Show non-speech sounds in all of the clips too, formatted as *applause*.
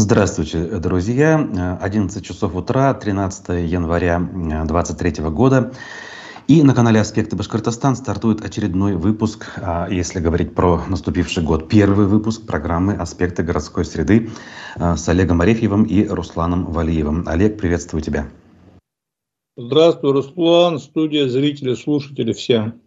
Здравствуйте, друзья. 11 часов утра, 13 января 2023 года. И на канале «Аспекты Башкортостан» стартует очередной выпуск, а, если говорить про наступивший год, первый выпуск программы «Аспекты городской среды» а, с Олегом Арефьевым и Русланом Валиевым. Олег, приветствую тебя. Здравствуй, Руслан, студия, зрители, слушатели, всем.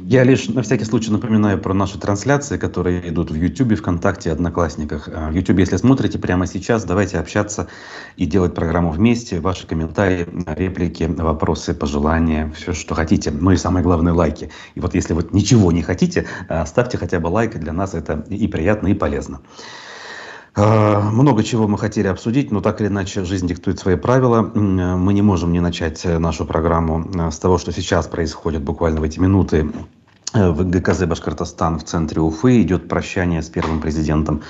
Я лишь на всякий случай напоминаю про наши трансляции, которые идут в YouTube, ВКонтакте, Одноклассниках. А, в YouTube, если смотрите прямо сейчас, давайте общаться и делать программу вместе. Ваши комментарии, реплики, вопросы, пожелания, все, что хотите. Ну и самое главное, лайки. И вот если вот ничего не хотите, а, ставьте хотя бы лайк. Для нас это и приятно, и полезно. А, много чего мы хотели обсудить, но так или иначе жизнь диктует свои правила. Мы не можем не начать э, нашу программу э, с того, что сейчас происходит буквально в эти минуты э, в ГКЗ Башкортостан в центре Уфы. Идет прощание с первым президентом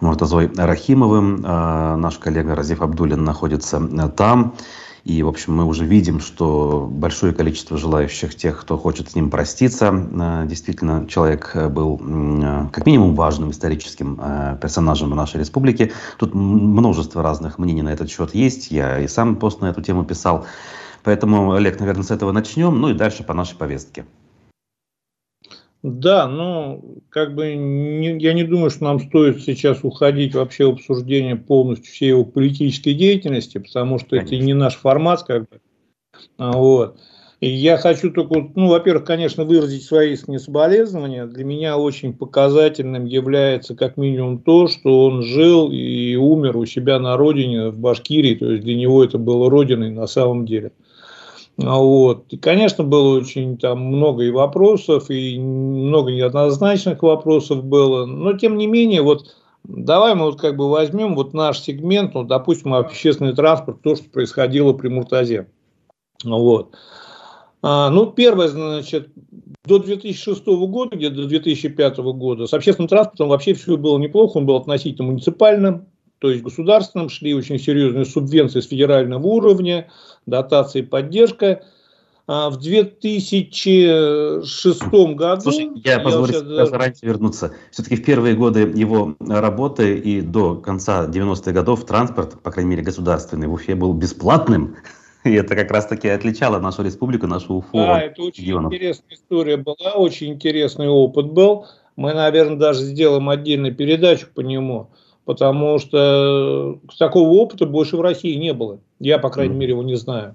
Муртазой Рахимовым. Наш коллега Разиф Абдулин находится там. И, в общем, мы уже видим, что большое количество желающих тех, кто хочет с ним проститься. Э, действительно, человек э, был э, как минимум важным историческим персонажем в нашей республике. Тут множество разных мнений на этот счет есть. Я и сам пост на эту тему писал. Поэтому, Олег, наверное, с этого начнем, ну и дальше по нашей повестке. Да, ну, как бы не, я не думаю, что нам стоит сейчас уходить вообще в обсуждение полностью всей его политической деятельности, потому что Конечно. это не наш формат, как бы. А, вот. И я хочу только, ну, во-первых, конечно, выразить свои искренние соболезнования. Для меня очень показательным является как минимум то, что он жил и умер у себя на родине, в Башкирии. То есть для него это было родиной на самом деле. А вот. И, конечно, было очень там много и вопросов, и много неоднозначных вопросов было. Но, тем не менее, вот давай мы вот как бы возьмем вот наш сегмент, ну, допустим, общественный транспорт, то, что происходило при Муртазе. Вот. А, ну, первое, значит, до 2006 года, где-то до 2005 года, с общественным транспортом вообще все было неплохо, он был относительно муниципальным, то есть государственным, шли очень серьезные субвенции с федерального уровня, дотации, поддержка. А в 2006 году... Слушай, я позволю я себе даже... раньше вернуться. Все-таки в первые годы его работы и до конца 90-х годов транспорт, по крайней мере государственный, в Уфе был бесплатным. *laughs* И это как раз-таки отличало нашу республику, нашу Уфу. Да, это очень регионов. интересная история была, очень интересный опыт был. Мы, наверное, даже сделаем отдельную передачу по нему потому что такого опыта больше в России не было. Я, по крайней мере, его не знаю.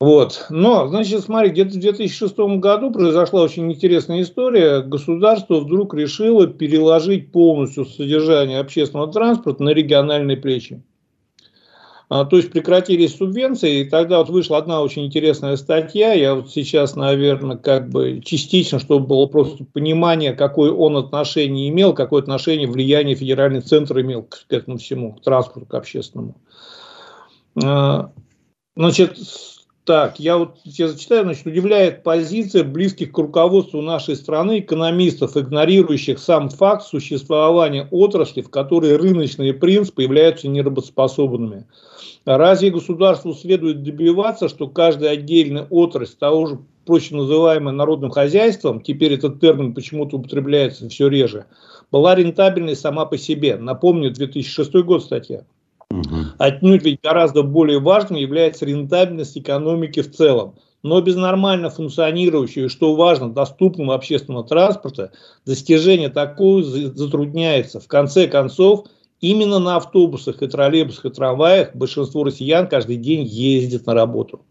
Вот. Но, значит, смотри, где-то в 2006 году произошла очень интересная история. Государство вдруг решило переложить полностью содержание общественного транспорта на региональные плечи. А, то есть прекратились субвенции, и тогда вот вышла одна очень интересная статья, я вот сейчас, наверное, как бы частично, чтобы было просто понимание, какое он отношение имел, какое отношение, влияние федеральный центр имел к, к этому всему, к транспорту, к общественному. А, значит, так, я вот я зачитаю, значит, удивляет позиция близких к руководству нашей страны экономистов, игнорирующих сам факт существования отрасли, в которой рыночные принципы являются неработоспособными. Разве государству следует добиваться, что каждая отдельная отрасль того же проще называемая народным хозяйством, теперь этот термин почему-то употребляется все реже, была рентабельной сама по себе. Напомню, 2006 год статья. Отнюдь ведь гораздо более важным является рентабельность экономики в целом. Но без нормально функционирующего, что важно, доступного общественного транспорта, достижение такого затрудняется. В конце концов, именно на автобусах и троллейбусах и трамваях большинство россиян каждый день ездит на работу.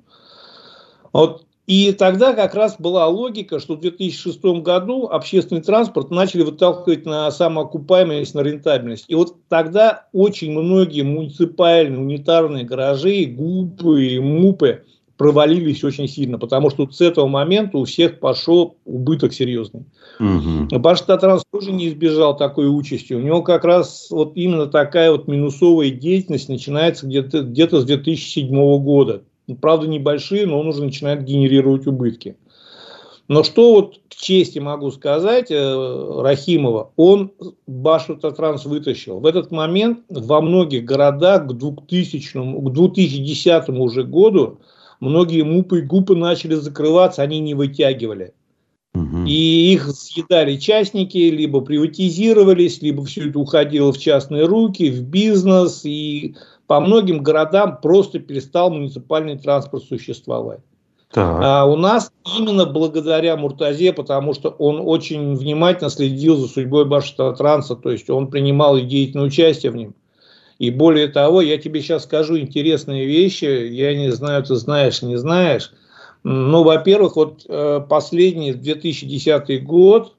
Вот и тогда как раз была логика, что в 2006 году общественный транспорт начали выталкивать на самоокупаемость, на рентабельность. И вот тогда очень многие муниципальные, унитарные гаражи, ГУПы, МУПы провалились очень сильно, потому что с этого момента у всех пошел убыток серьезный. Угу. Баштатранс тоже не избежал такой участи. У него как раз вот именно такая вот минусовая деятельность начинается где-то где с 2007 года. Ну, правда, небольшие, но он уже начинает генерировать убытки. Но что вот к чести могу сказать э, Рахимова, он Башу Татранс вытащил. В этот момент во многих городах к 2000, к 2010 уже году многие МУПы и ГУПы начали закрываться, они не вытягивали. И их съедали частники, либо приватизировались, либо все это уходило в частные руки, в бизнес. И по многим городам просто перестал муниципальный транспорт существовать. А у нас именно благодаря Муртазе, потому что он очень внимательно следил за судьбой Башатранса, то есть он принимал деятельное участие в нем. И более того, я тебе сейчас скажу интересные вещи, я не знаю, ты знаешь, не знаешь. Ну, во-первых, вот э, последний 2010 год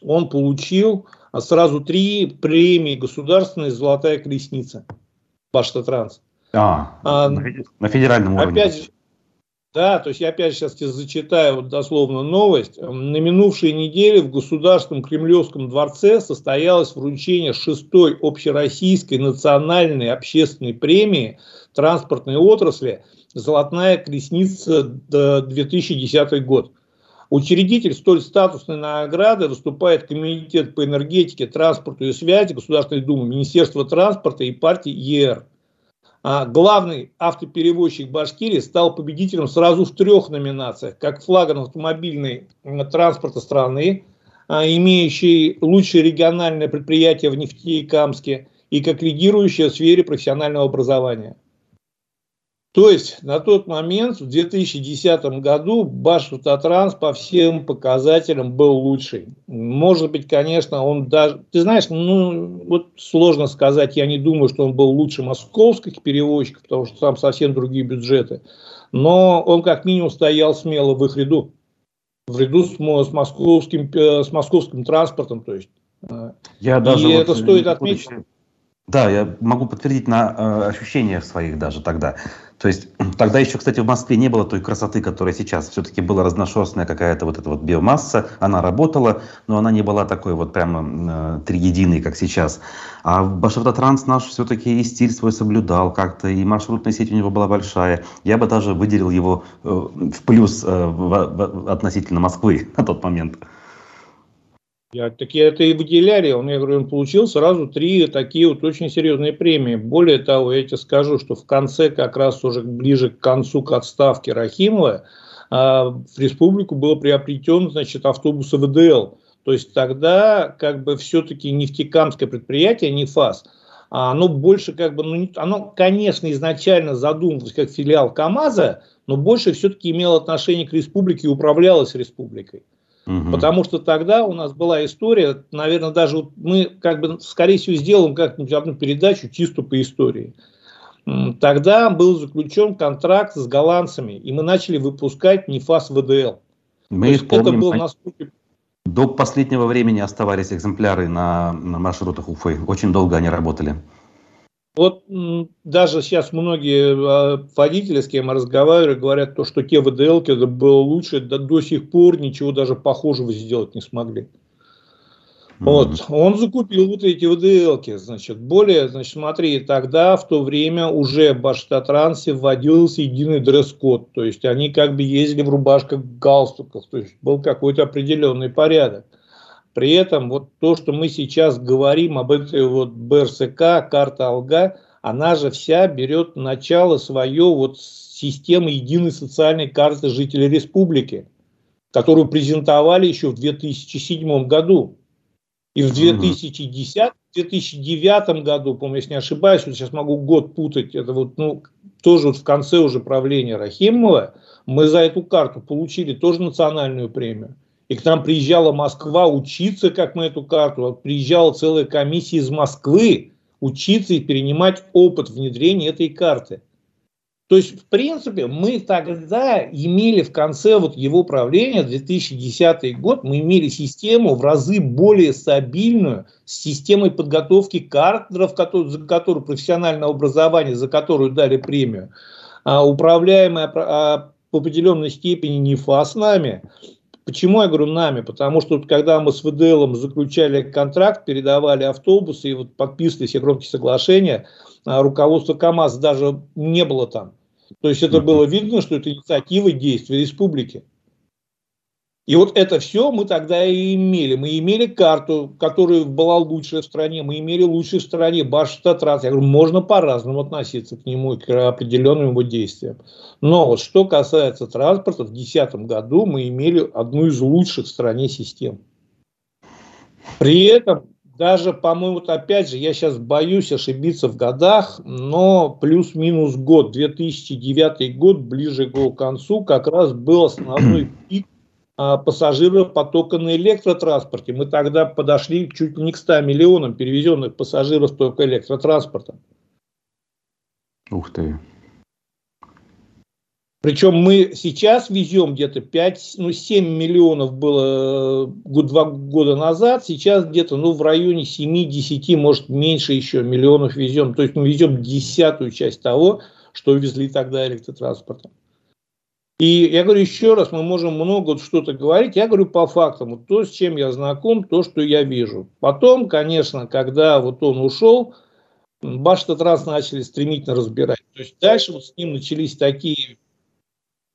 он получил сразу три премии государственной «Золотая колесница» Баштатранс. А, а, на федеральном уровне. Опять, да, то есть я опять сейчас тебе зачитаю вот дословно новость. На минувшей неделе в Государственном Кремлевском дворце состоялось вручение шестой общероссийской национальной общественной премии транспортной отрасли «Золотая колесница 2010 год». Учредитель столь статусной награды выступает Комитет по энергетике, транспорту и связи Государственной Думы, Министерство транспорта и партии ЕР. А главный автоперевозчик Башкирии стал победителем сразу в трех номинациях, как флагман автомобильной транспорта страны, а, имеющий лучшее региональное предприятие в Нефтекамске и как лидирующее в сфере профессионального образования. То есть на тот момент, в 2010 году, Башавтотранс по всем показателям был лучший. Может быть, конечно, он даже... Ты знаешь, ну, вот сложно сказать, я не думаю, что он был лучше московских перевозчиков, потому что там совсем другие бюджеты. Но он как минимум стоял смело в их ряду. В ряду с, с, московским, э, с московским транспортом, то есть. Я даже и вот это стоит отметить. Да, я могу подтвердить на э, ощущениях своих даже тогда. То есть тогда еще, кстати, в Москве не было той красоты, которая сейчас. Все-таки была разношерстная какая-то вот эта вот биомасса. Она работала, но она не была такой вот прямо э, триединой, как сейчас. А Башавтотранс наш все-таки и стиль свой соблюдал как-то, и маршрутная сеть у него была большая. Я бы даже выделил его э, в плюс э, в, в, относительно Москвы *laughs* на тот момент. Я, так я это и выделяли, он, я говорю, он получил сразу три такие вот очень серьезные премии. Более того, я тебе скажу, что в конце, как раз уже ближе к концу к отставке Рахимова, а, в республику было приобретен, значит, автобус ВДЛ. То есть тогда как бы все-таки нефтекамское предприятие, НЕФАС, а оно больше как бы, ну, оно, конечно, изначально задумывалось как филиал КАМАЗа, но больше все-таки имело отношение к республике и управлялось республикой. Угу. Потому что тогда у нас была история, наверное, даже мы как бы, скорее всего, сделаем как-нибудь одну передачу чисто по истории. Тогда был заключен контракт с голландцами, и мы начали выпускать НИФАС ВДЛ. Мы их помним. Это был настолько... До последнего времени оставались экземпляры на, на маршрутах Уфы. Очень долго они работали. Вот даже сейчас многие а, водители, с кем я разговариваю, говорят, то, что те ВДЛ это было лучше, да, до сих пор ничего даже похожего сделать не смогли. Mm-hmm. Вот, он закупил вот эти ВДЛки, значит, более, значит, смотри, тогда в то время уже в Баштатрансе вводился единый дресс-код, то есть они как бы ездили в рубашках, галстуках, то есть был какой-то определенный порядок. При этом вот то, что мы сейчас говорим об этой вот БРСК, карта Алга, она же вся берет начало свое вот системы единой социальной карты жителей республики, которую презентовали еще в 2007 году. И в 2010 2009 году, помню, если не ошибаюсь, вот сейчас могу год путать, это вот, ну, тоже вот в конце уже правления Рахимова, мы за эту карту получили тоже национальную премию. И к нам приезжала Москва учиться, как мы эту карту. Приезжала целая комиссия из Москвы учиться и перенимать опыт внедрения этой карты. То есть, в принципе, мы тогда имели в конце вот его правления, 2010 год, мы имели систему в разы более стабильную, с системой подготовки кадров, который, за которую профессиональное образование, за которую дали премию, а, управляемая а, по определенной степени не ФАС нами, Почему я говорю нами? Потому что когда мы с ВДЛом заключали контракт, передавали автобусы и вот подписывали все громкие соглашения, а руководство КАМАЗ даже не было там. То есть это было видно, что это инициатива действия республики. И вот это все мы тогда и имели. Мы имели карту, которая была лучшая в стране. Мы имели лучшую в стране Баштатрас. Я говорю, можно по-разному относиться к нему и к определенным его действиям. Но вот что касается транспорта, в 2010 году мы имели одну из лучших в стране систем. При этом даже, по-моему, вот опять же, я сейчас боюсь ошибиться в годах, но плюс-минус год, 2009 год, ближе к концу, как раз был основной пик а, пассажиров потока на электротранспорте. Мы тогда подошли чуть ли не к 100 миллионам перевезенных пассажиров только электротранспортом. Ух ты. Причем мы сейчас везем где-то 5, ну 7 миллионов было э, два года назад, сейчас где-то ну, в районе 7-10, может меньше еще миллионов везем. То есть мы везем десятую часть того, что везли тогда электротранспортом. И я говорю еще раз, мы можем много что-то говорить. Я говорю по фактам, то, с чем я знаком, то, что я вижу. Потом, конечно, когда вот он ушел, Башта Транс начали стремительно разбирать. То есть дальше вот с ним начались такие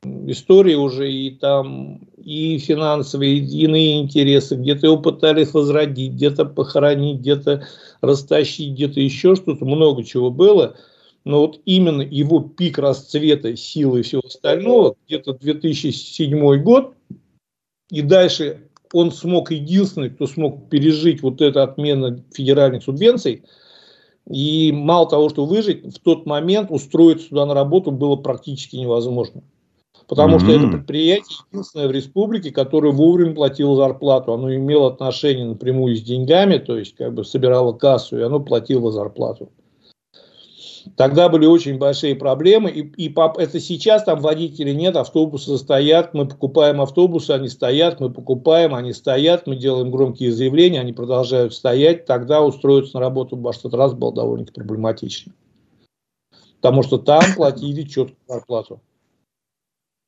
истории уже и там и финансовые, и иные интересы. Где-то его пытались возродить, где-то похоронить, где-то растащить, где-то еще что-то. Много чего было – но вот именно его пик расцвета силы и всего остального, где-то 2007 год, и дальше он смог, единственный, кто смог пережить вот эту отмену федеральных субвенций, и мало того, что выжить, в тот момент устроиться сюда на работу было практически невозможно. Потому mm-hmm. что это предприятие единственное в республике, которое вовремя платило зарплату. Оно имело отношение напрямую с деньгами, то есть как бы собирало кассу, и оно платило зарплату. Тогда были очень большие проблемы, и, и это сейчас там водителей нет, автобусы стоят, мы покупаем автобусы, они стоят, мы покупаем, они стоят, мы делаем громкие заявления, они продолжают стоять, тогда устроиться на работу в Баштатрас было довольно проблематично. Потому что там платили четкую зарплату.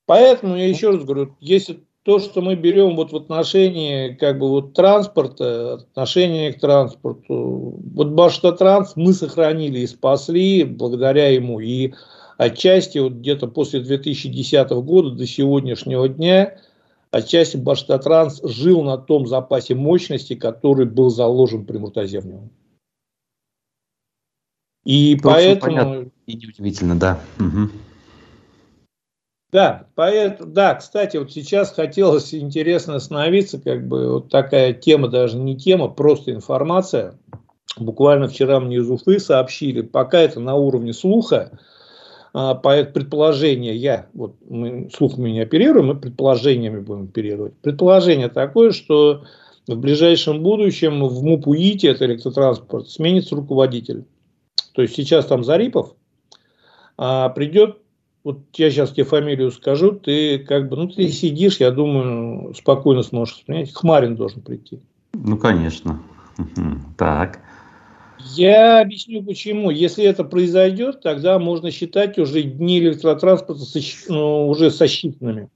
Поэтому я еще раз говорю, если то, что мы берем вот в отношении как бы вот транспорта, отношение к транспорту, вот Баштатранс мы сохранили и спасли благодаря ему. И отчасти вот где-то после 2010 года до сегодняшнего дня отчасти Баштатранс жил на том запасе мощности, который был заложен при Муртазевневом. И ну, поэтому... И неудивительно, да. Угу. Да, поэтому, да, кстати, вот сейчас хотелось интересно остановиться, как бы вот такая тема, даже не тема, просто информация. Буквально вчера мне из Уфы сообщили, пока это на уровне слуха, а, по предположение я, вот мы слухами не оперируем, мы предположениями будем оперировать. Предположение такое, что в ближайшем будущем в МУПУИТе, это электротранспорт, сменится руководитель. То есть сейчас там Зарипов, а придет вот я сейчас тебе фамилию скажу, ты как бы, ну, ты сидишь, я думаю, спокойно сможешь вспоминать. Хмарин должен прийти. Ну, конечно. Так. Я объясню почему. Если это произойдет, тогда можно считать уже дни электротранспорта ну, уже сосчитанными.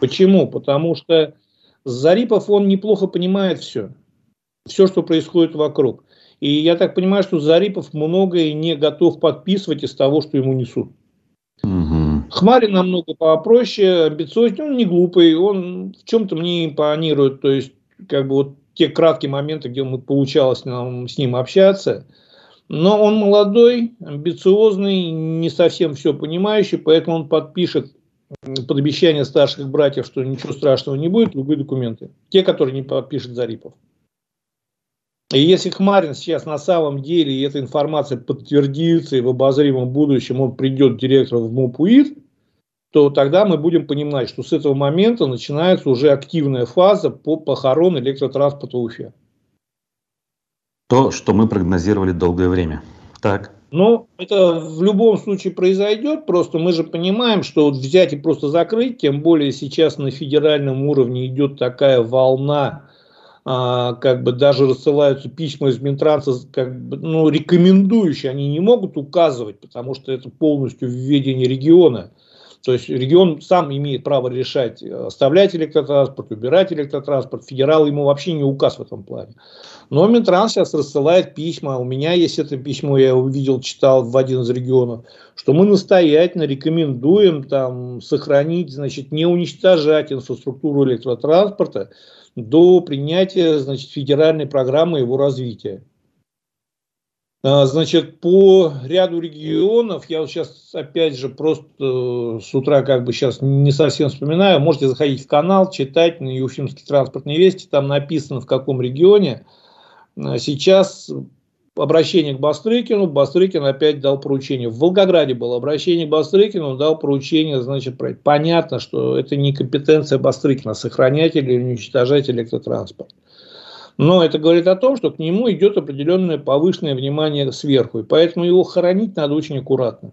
Почему? Потому что Зарипов, он неплохо понимает все. Все, что происходит вокруг. И я так понимаю, что Зарипов многое не готов подписывать из того, что ему несут. Хмарин намного попроще, амбициознее, он не глупый, он в чем-то мне импонирует, то есть как бы вот те краткие моменты, где мы получалось нам с ним общаться, но он молодой, амбициозный, не совсем все понимающий, поэтому он подпишет под обещание старших братьев, что ничего страшного не будет, любые документы. Те, которые не подпишет Зарипов. И если Хмарин сейчас на самом деле, и эта информация подтвердится, и в обозримом будущем он придет директором в МУПУИР, то тогда мы будем понимать, что с этого момента начинается уже активная фаза по похорону электротранспорта в Уфе. То, что мы прогнозировали долгое время. Так. Ну, это в любом случае произойдет, просто мы же понимаем, что вот взять и просто закрыть, тем более сейчас на федеральном уровне идет такая волна а, как бы даже рассылаются письма из Минтранса, как бы, ну, рекомендующие, они не могут указывать, потому что это полностью введение региона. То есть регион сам имеет право решать, оставлять электротранспорт, убирать электротранспорт. Федерал ему вообще не указ в этом плане. Но Минтранс сейчас рассылает письма. У меня есть это письмо, я увидел, читал в один из регионов, что мы настоятельно рекомендуем там сохранить, значит, не уничтожать инфраструктуру электротранспорта до принятия, значит, федеральной программы его развития. А, значит, по ряду регионов, я вот сейчас опять же просто э, с утра как бы сейчас не совсем вспоминаю, можете заходить в канал, читать на Ефимский транспортной вести, там написано в каком регионе. А, сейчас обращение к Бастрыкину, Бастрыкин опять дал поручение. В Волгограде было обращение к Бастрыкину, он дал поручение, значит, понятно, что это не компетенция Бастрыкина, сохранять или уничтожать электротранспорт. Но это говорит о том, что к нему идет определенное повышенное внимание сверху. И поэтому его хоронить надо очень аккуратно.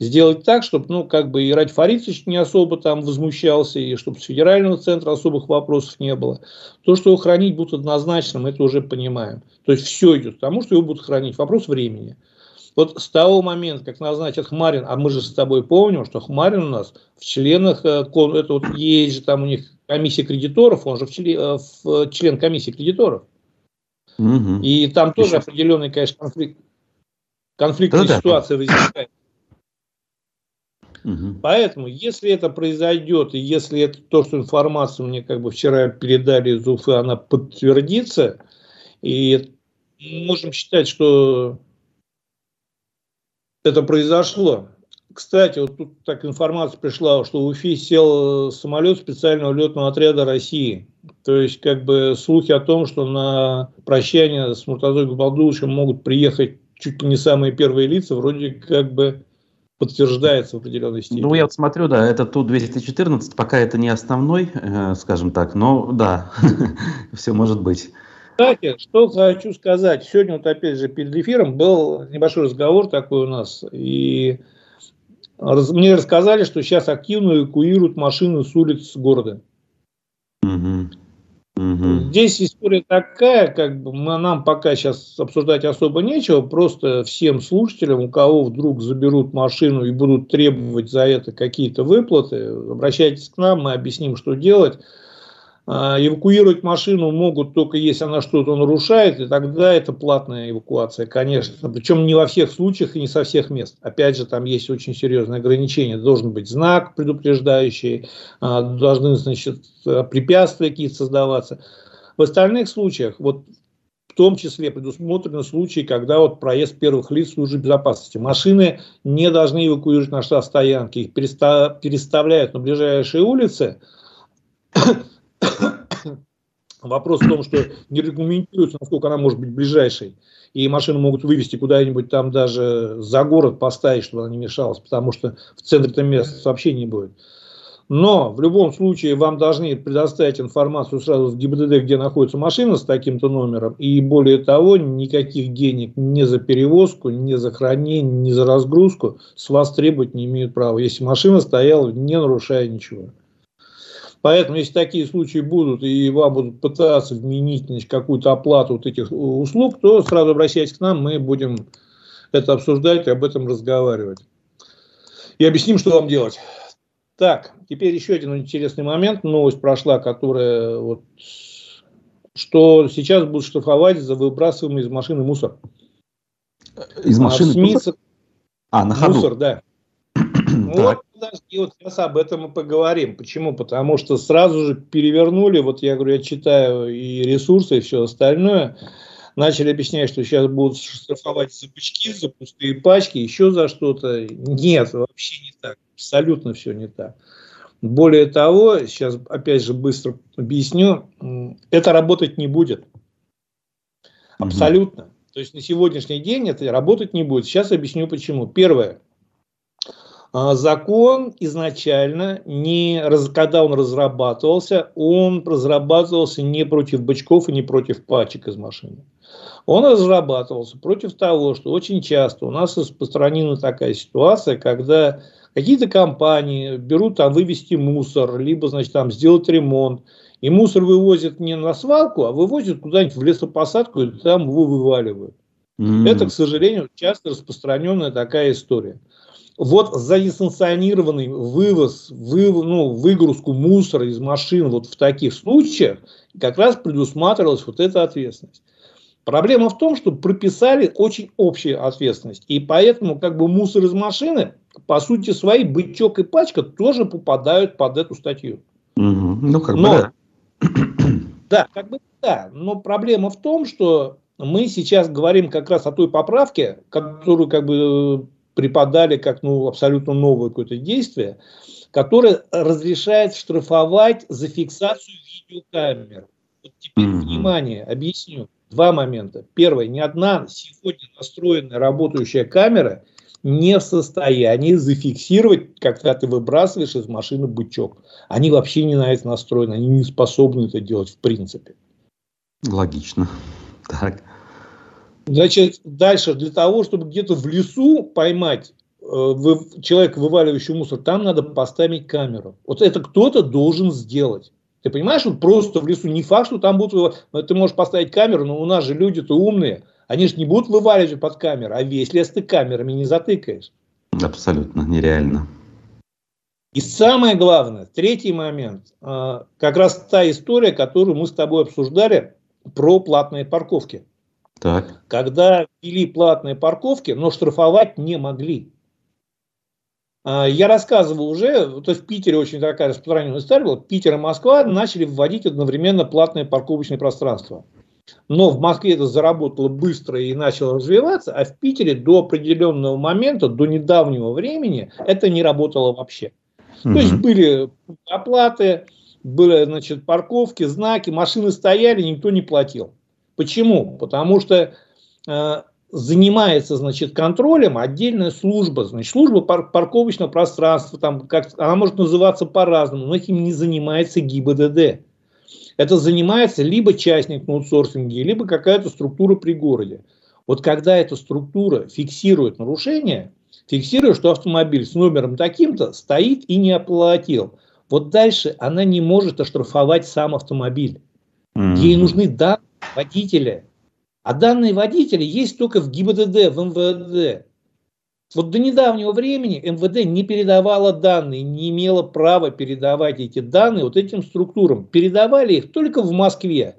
Сделать так, чтобы, ну, как бы и Радь Фаридович не особо там возмущался, и чтобы с федерального центра особых вопросов не было. То, что его хранить будут однозначно, мы это уже понимаем. То есть все идет к тому, что его будут хранить. Вопрос времени. Вот с того момента, как назначат Хмарин, а мы же с тобой помним, что Хмарин у нас в членах, э, это вот есть же там у них комиссия кредиторов, он же в член, э, в член комиссии кредиторов. Угу. И там тоже Еще. определенный, конечно, конфликт, конфликтная да, ситуация да. возникает. Угу. Поэтому, если это произойдет, и если это то, что информацию мне как бы вчера передали из Уфы, она подтвердится, и можем считать, что это произошло. Кстати, вот тут так информация пришла, что в Уфе сел самолет специального летного отряда России. То есть, как бы слухи о том, что на прощание с Муртазой Габалдуловичем могут приехать чуть ли не самые первые лица, вроде как бы подтверждается в определенной степени. Ну, я вот смотрю, да, это Ту-214, пока это не основной, э, скажем так, но да, *laughs* все может быть. Кстати, что хочу сказать. Сегодня вот опять же перед эфиром был небольшой разговор такой у нас, и мне рассказали, что сейчас активно эвакуируют машины с улиц города. Угу. Угу. Здесь история такая, как бы нам пока сейчас обсуждать особо нечего, просто всем слушателям, у кого вдруг заберут машину и будут требовать за это какие-то выплаты, обращайтесь к нам, мы объясним, что делать. А, эвакуировать машину могут только если она что-то нарушает, и тогда это платная эвакуация, конечно. Причем не во всех случаях и не со всех мест. Опять же, там есть очень серьезные ограничения. Должен быть знак предупреждающий, а, должны, значит, препятствия какие-то создаваться. В остальных случаях, вот в том числе предусмотрены случаи, когда вот проезд первых лиц служит безопасности. Машины не должны эвакуировать на штаб-стоянке, их переставляют на ближайшие улицы, Вопрос в том, что не регламентируется, насколько она может быть ближайшей. И машину могут вывести куда-нибудь там даже за город поставить, чтобы она не мешалась, потому что в центре-то мест вообще не будет. Но в любом случае вам должны предоставить информацию сразу в ГИБДД, где находится машина с таким-то номером. И более того, никаких денег ни за перевозку, ни за хранение, ни за разгрузку с вас требовать не имеют права, если машина стояла, не нарушая ничего. Поэтому, если такие случаи будут, и вам будут пытаться вменить значит, какую-то оплату вот этих услуг, то сразу обращайтесь к нам, мы будем это обсуждать и об этом разговаривать. И объясним, что вам делать. Так, теперь еще один интересный момент. Новость прошла, которая вот что сейчас будут штрафовать за выбрасываемый из машины мусор. Из машины а, СМИ... мусор? А, на ходу. Мусор, да. Вот подожди, вот сейчас об этом и поговорим. Почему? Потому что сразу же перевернули, вот я говорю, я читаю и ресурсы, и все остальное, начали объяснять, что сейчас будут штрафовать за бычки, за пустые пачки, еще за что-то. Нет, вообще не так. Абсолютно все не так. Более того, сейчас опять же быстро объясню, это работать не будет. Абсолютно. То есть на сегодняшний день это работать не будет. Сейчас объясню почему. Первое. А, закон изначально, не, когда он разрабатывался, он разрабатывался не против бычков и не против пачек из машины. Он разрабатывался против того, что очень часто у нас распространена такая ситуация, когда какие-то компании берут там вывести мусор, либо, значит, там сделать ремонт, и мусор вывозят не на свалку, а вывозят куда-нибудь в лесопосадку и там его вываливают. Mm. Это, к сожалению, часто распространенная такая история. Вот за несанкционированный вывоз, вывоз ну, выгрузку мусора из машин вот в таких случаях как раз предусматривалась вот эта ответственность. Проблема в том, что прописали очень общую ответственность. И поэтому как бы мусор из машины, по сути своей, бычок и пачка тоже попадают под эту статью. Угу. Ну, как Но, бы да. *clears throat* Да, как бы да. Но проблема в том, что мы сейчас говорим как раз о той поправке, которую как бы преподали как ну, абсолютно новое какое-то действие, которое разрешает штрафовать за фиксацию видеокамер. Вот теперь, mm-hmm. внимание, объясню. Два момента. Первое. Ни одна сегодня настроенная работающая камера не в состоянии зафиксировать, когда ты выбрасываешь из машины бычок. Они вообще не на это настроены, они не способны это делать в принципе. Логично. Так. Значит, дальше, для того, чтобы где-то в лесу поймать э, вы, человека, вываливающего мусор, там надо поставить камеру. Вот это кто-то должен сделать. Ты понимаешь, вот просто в лесу не факт, что там будут... Ты можешь поставить камеру, но у нас же люди-то умные. Они же не будут вываливать под камеру, а весь лес ты камерами не затыкаешь. Абсолютно нереально. И самое главное, третий момент, э, как раз та история, которую мы с тобой обсуждали про платные парковки. Так. Когда ввели платные парковки, но штрафовать не могли. А, я рассказывал уже, то есть в Питере очень такая распространенная история была, Питер и Москва начали вводить одновременно платное парковочное пространство. Но в Москве это заработало быстро и начало развиваться, а в Питере до определенного момента, до недавнего времени, это не работало вообще. Mm-hmm. То есть были оплаты, были значит, парковки, знаки, машины стояли, никто не платил. Почему? Потому что э, занимается, значит, контролем отдельная служба, значит, служба пар парковочного пространства, там, как, она может называться по-разному, но этим не занимается ГИБДД. Это занимается либо частник на аутсорсинге, либо какая-то структура при городе. Вот когда эта структура фиксирует нарушение, фиксирует, что автомобиль с номером таким-то стоит и не оплатил, вот дальше она не может оштрафовать сам автомобиль. Mm-hmm. Ей нужны данные водителя, а данные водителя есть только в ГИБДД, в МВД. Вот до недавнего времени МВД не передавала данные, не имела права передавать эти данные вот этим структурам. Передавали их только в Москве.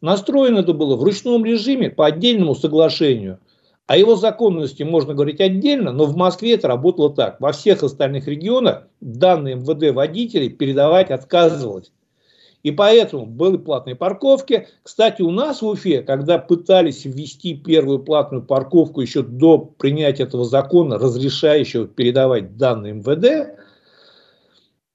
Настроено это было в ручном режиме по отдельному соглашению. О его законности можно говорить отдельно, но в Москве это работало так. Во всех остальных регионах данные МВД водителей передавать отказывалось. И поэтому были платные парковки. Кстати, у нас в Уфе, когда пытались ввести первую платную парковку еще до принятия этого закона, разрешающего передавать данные МВД,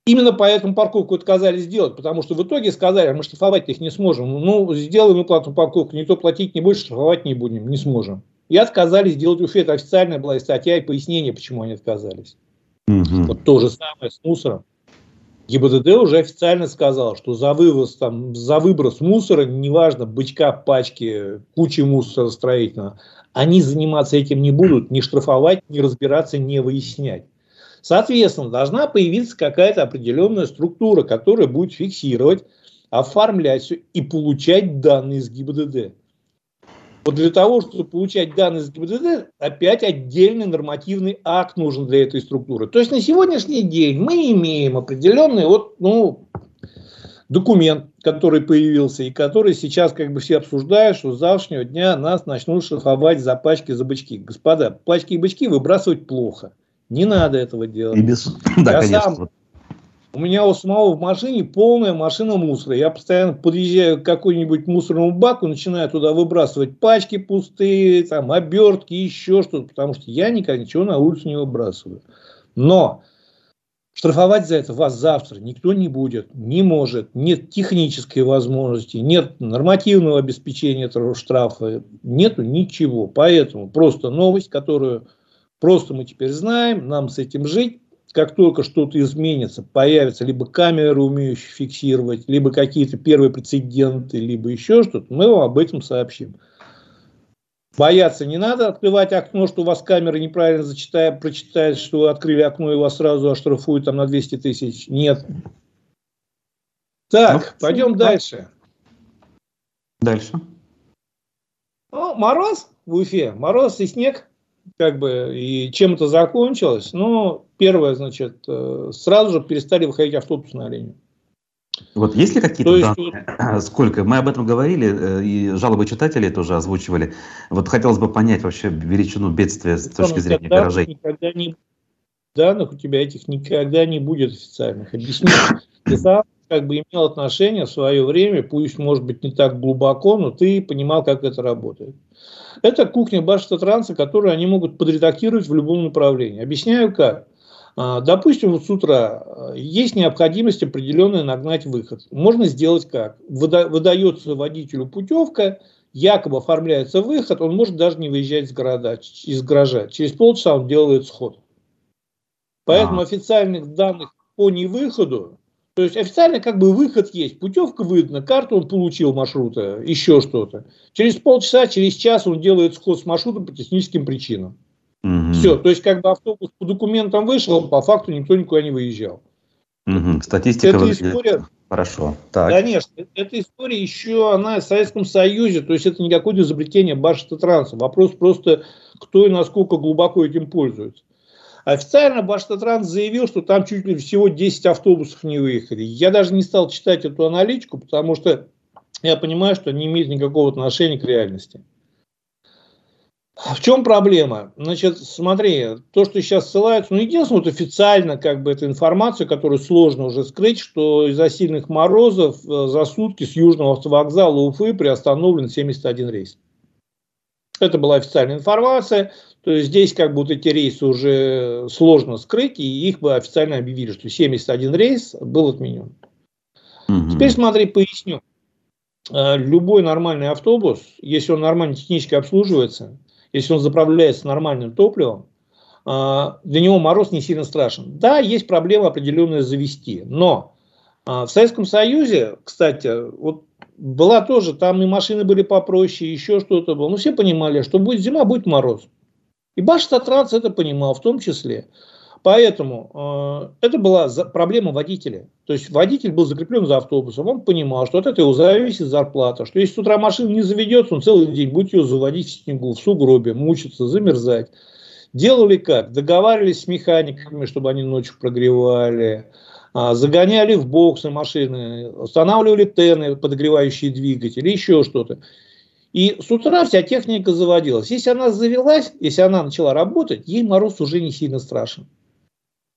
именно поэтому парковку отказались сделать, потому что в итоге сказали, а мы штрафовать их не сможем. Ну, сделаем мы платную парковку, никто платить не будет, штрафовать не будем, не сможем. И отказались сделать Уфе. Это официальная была статья и пояснение, почему они отказались. Угу. Вот то же самое с мусором. ГИБДД уже официально сказал, что за вывоз, там, за выброс мусора, неважно, бычка, пачки, кучи мусора строительного, они заниматься этим не будут, не штрафовать, не разбираться, не выяснять. Соответственно, должна появиться какая-то определенная структура, которая будет фиксировать, оформлять все и получать данные из ГИБДД. Вот для того, чтобы получать данные из ГИБДД, опять отдельный нормативный акт нужен для этой структуры. То есть на сегодняшний день мы имеем определенный вот, ну, документ, который появился и который сейчас как бы все обсуждают, что с завтрашнего дня нас начнут штрафовать за пачки, за бычки. Господа, пачки и бычки выбрасывать плохо. Не надо этого делать. И без... *laughs* Да, Я конечно. Сам у меня у самого в машине полная машина мусора. Я постоянно подъезжаю к какой-нибудь мусорному баку, начинаю туда выбрасывать пачки пустые, там, обертки, еще что-то, потому что я никогда ничего на улицу не выбрасываю. Но штрафовать за это вас завтра никто не будет, не может, нет технической возможности, нет нормативного обеспечения этого штрафа, нету ничего. Поэтому просто новость, которую просто мы теперь знаем, нам с этим жить как только что-то изменится, появятся либо камеры, умеющие фиксировать, либо какие-то первые прецеденты, либо еще что-то, мы вам об этом сообщим. Бояться не надо, открывать окно, что у вас камера неправильно зачитает, прочитает, что вы открыли окно и вас сразу оштрафуют там на 200 тысяч. Нет. Так, пойдем дальше. Дальше. О, мороз? в Уфе мороз и снег, как бы, и чем это закончилось? Ну, первое, значит, э, сразу же перестали выходить автобусы на линию. Вот есть ли какие-то есть, данные, вот... сколько? Мы об этом говорили, э, и жалобы читателей тоже озвучивали. Вот хотелось бы понять вообще величину бедствия с точки зрения гаражей. Никогда не данных у тебя этих никогда не будет официальных. Объясню. Ты сам как бы имел отношение в свое время, пусть может быть не так глубоко, но ты понимал, как это работает. Это кухня Башта Транса, которую они могут подредактировать в любом направлении. Объясняю как. А, допустим, вот с утра а, есть необходимость определенная нагнать выход. Можно сделать как? Выдается водителю путевка, якобы оформляется выход, он может даже не выезжать из, города, из гаража. Через полчаса он делает сход. Поэтому а. официальных данных по невыходу то есть официально как бы выход есть, путевка выдана, карту он получил маршрута, еще что-то. Через полчаса, через час он делает сход с маршрутом по техническим причинам. Угу. Все, то есть как бы автобус по документам вышел, по факту никто никуда не выезжал. Угу. Статистика эта история, хорошо. Так. Конечно, эта история еще она в Советском Союзе, то есть это не какое-то изобретение Башта Транса. Вопрос просто, кто и насколько глубоко этим пользуется. Официально Баштатранс заявил, что там чуть ли всего 10 автобусов не выехали. Я даже не стал читать эту аналитику, потому что я понимаю, что не имеет никакого отношения к реальности. В чем проблема? Значит, смотри, то, что сейчас ссылаются, ну, единственное, вот официально, как бы, это информация, которую сложно уже скрыть, что из-за сильных морозов э, за сутки с южного автовокзала Уфы приостановлен 71 рейс. Это была официальная информация. То есть здесь как вот эти рейсы уже сложно скрыть, и их бы официально объявили, что 71 рейс был отменен. Угу. Теперь смотри, поясню. А, любой нормальный автобус, если он нормально технически обслуживается, если он заправляется нормальным топливом, а, для него мороз не сильно страшен. Да, есть проблема определенная завести, но а, в Советском Союзе, кстати, вот была тоже, там и машины были попроще, еще что-то было. Но все понимали, что будет зима, будет мороз. И Баштатранс это понимал в том числе. Поэтому э, это была за, проблема водителя. То есть водитель был закреплен за автобусом, он понимал, что от этого зависит зарплата, что если с утра машина не заведется, он целый день будет ее заводить в снегу, в сугробе, мучиться, замерзать. Делали как? Договаривались с механиками, чтобы они ночью прогревали, а, загоняли в боксы машины, устанавливали тены, подогревающие двигатели, еще что-то. И с утра вся техника заводилась. Если она завелась, если она начала работать, ей мороз уже не сильно страшен.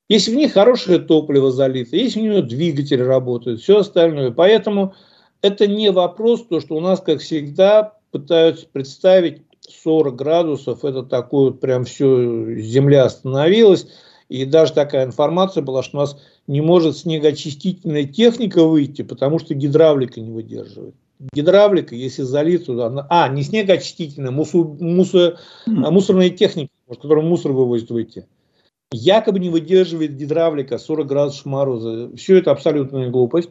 Если в ней хорошее топливо залито, если у нее двигатель работает, все остальное. Поэтому это не вопрос, то, что у нас, как всегда, пытаются представить 40 градусов, это такое вот прям все, земля остановилась. И даже такая информация была, что у нас не может снегоочистительная техника выйти, потому что гидравлика не выдерживает гидравлика, если залить туда, а, не снегоочистительная, мусор, мусор, а мусорная техника, которая мусор вывозит выйти, якобы не выдерживает гидравлика 40 градусов мороза. Все это абсолютная глупость.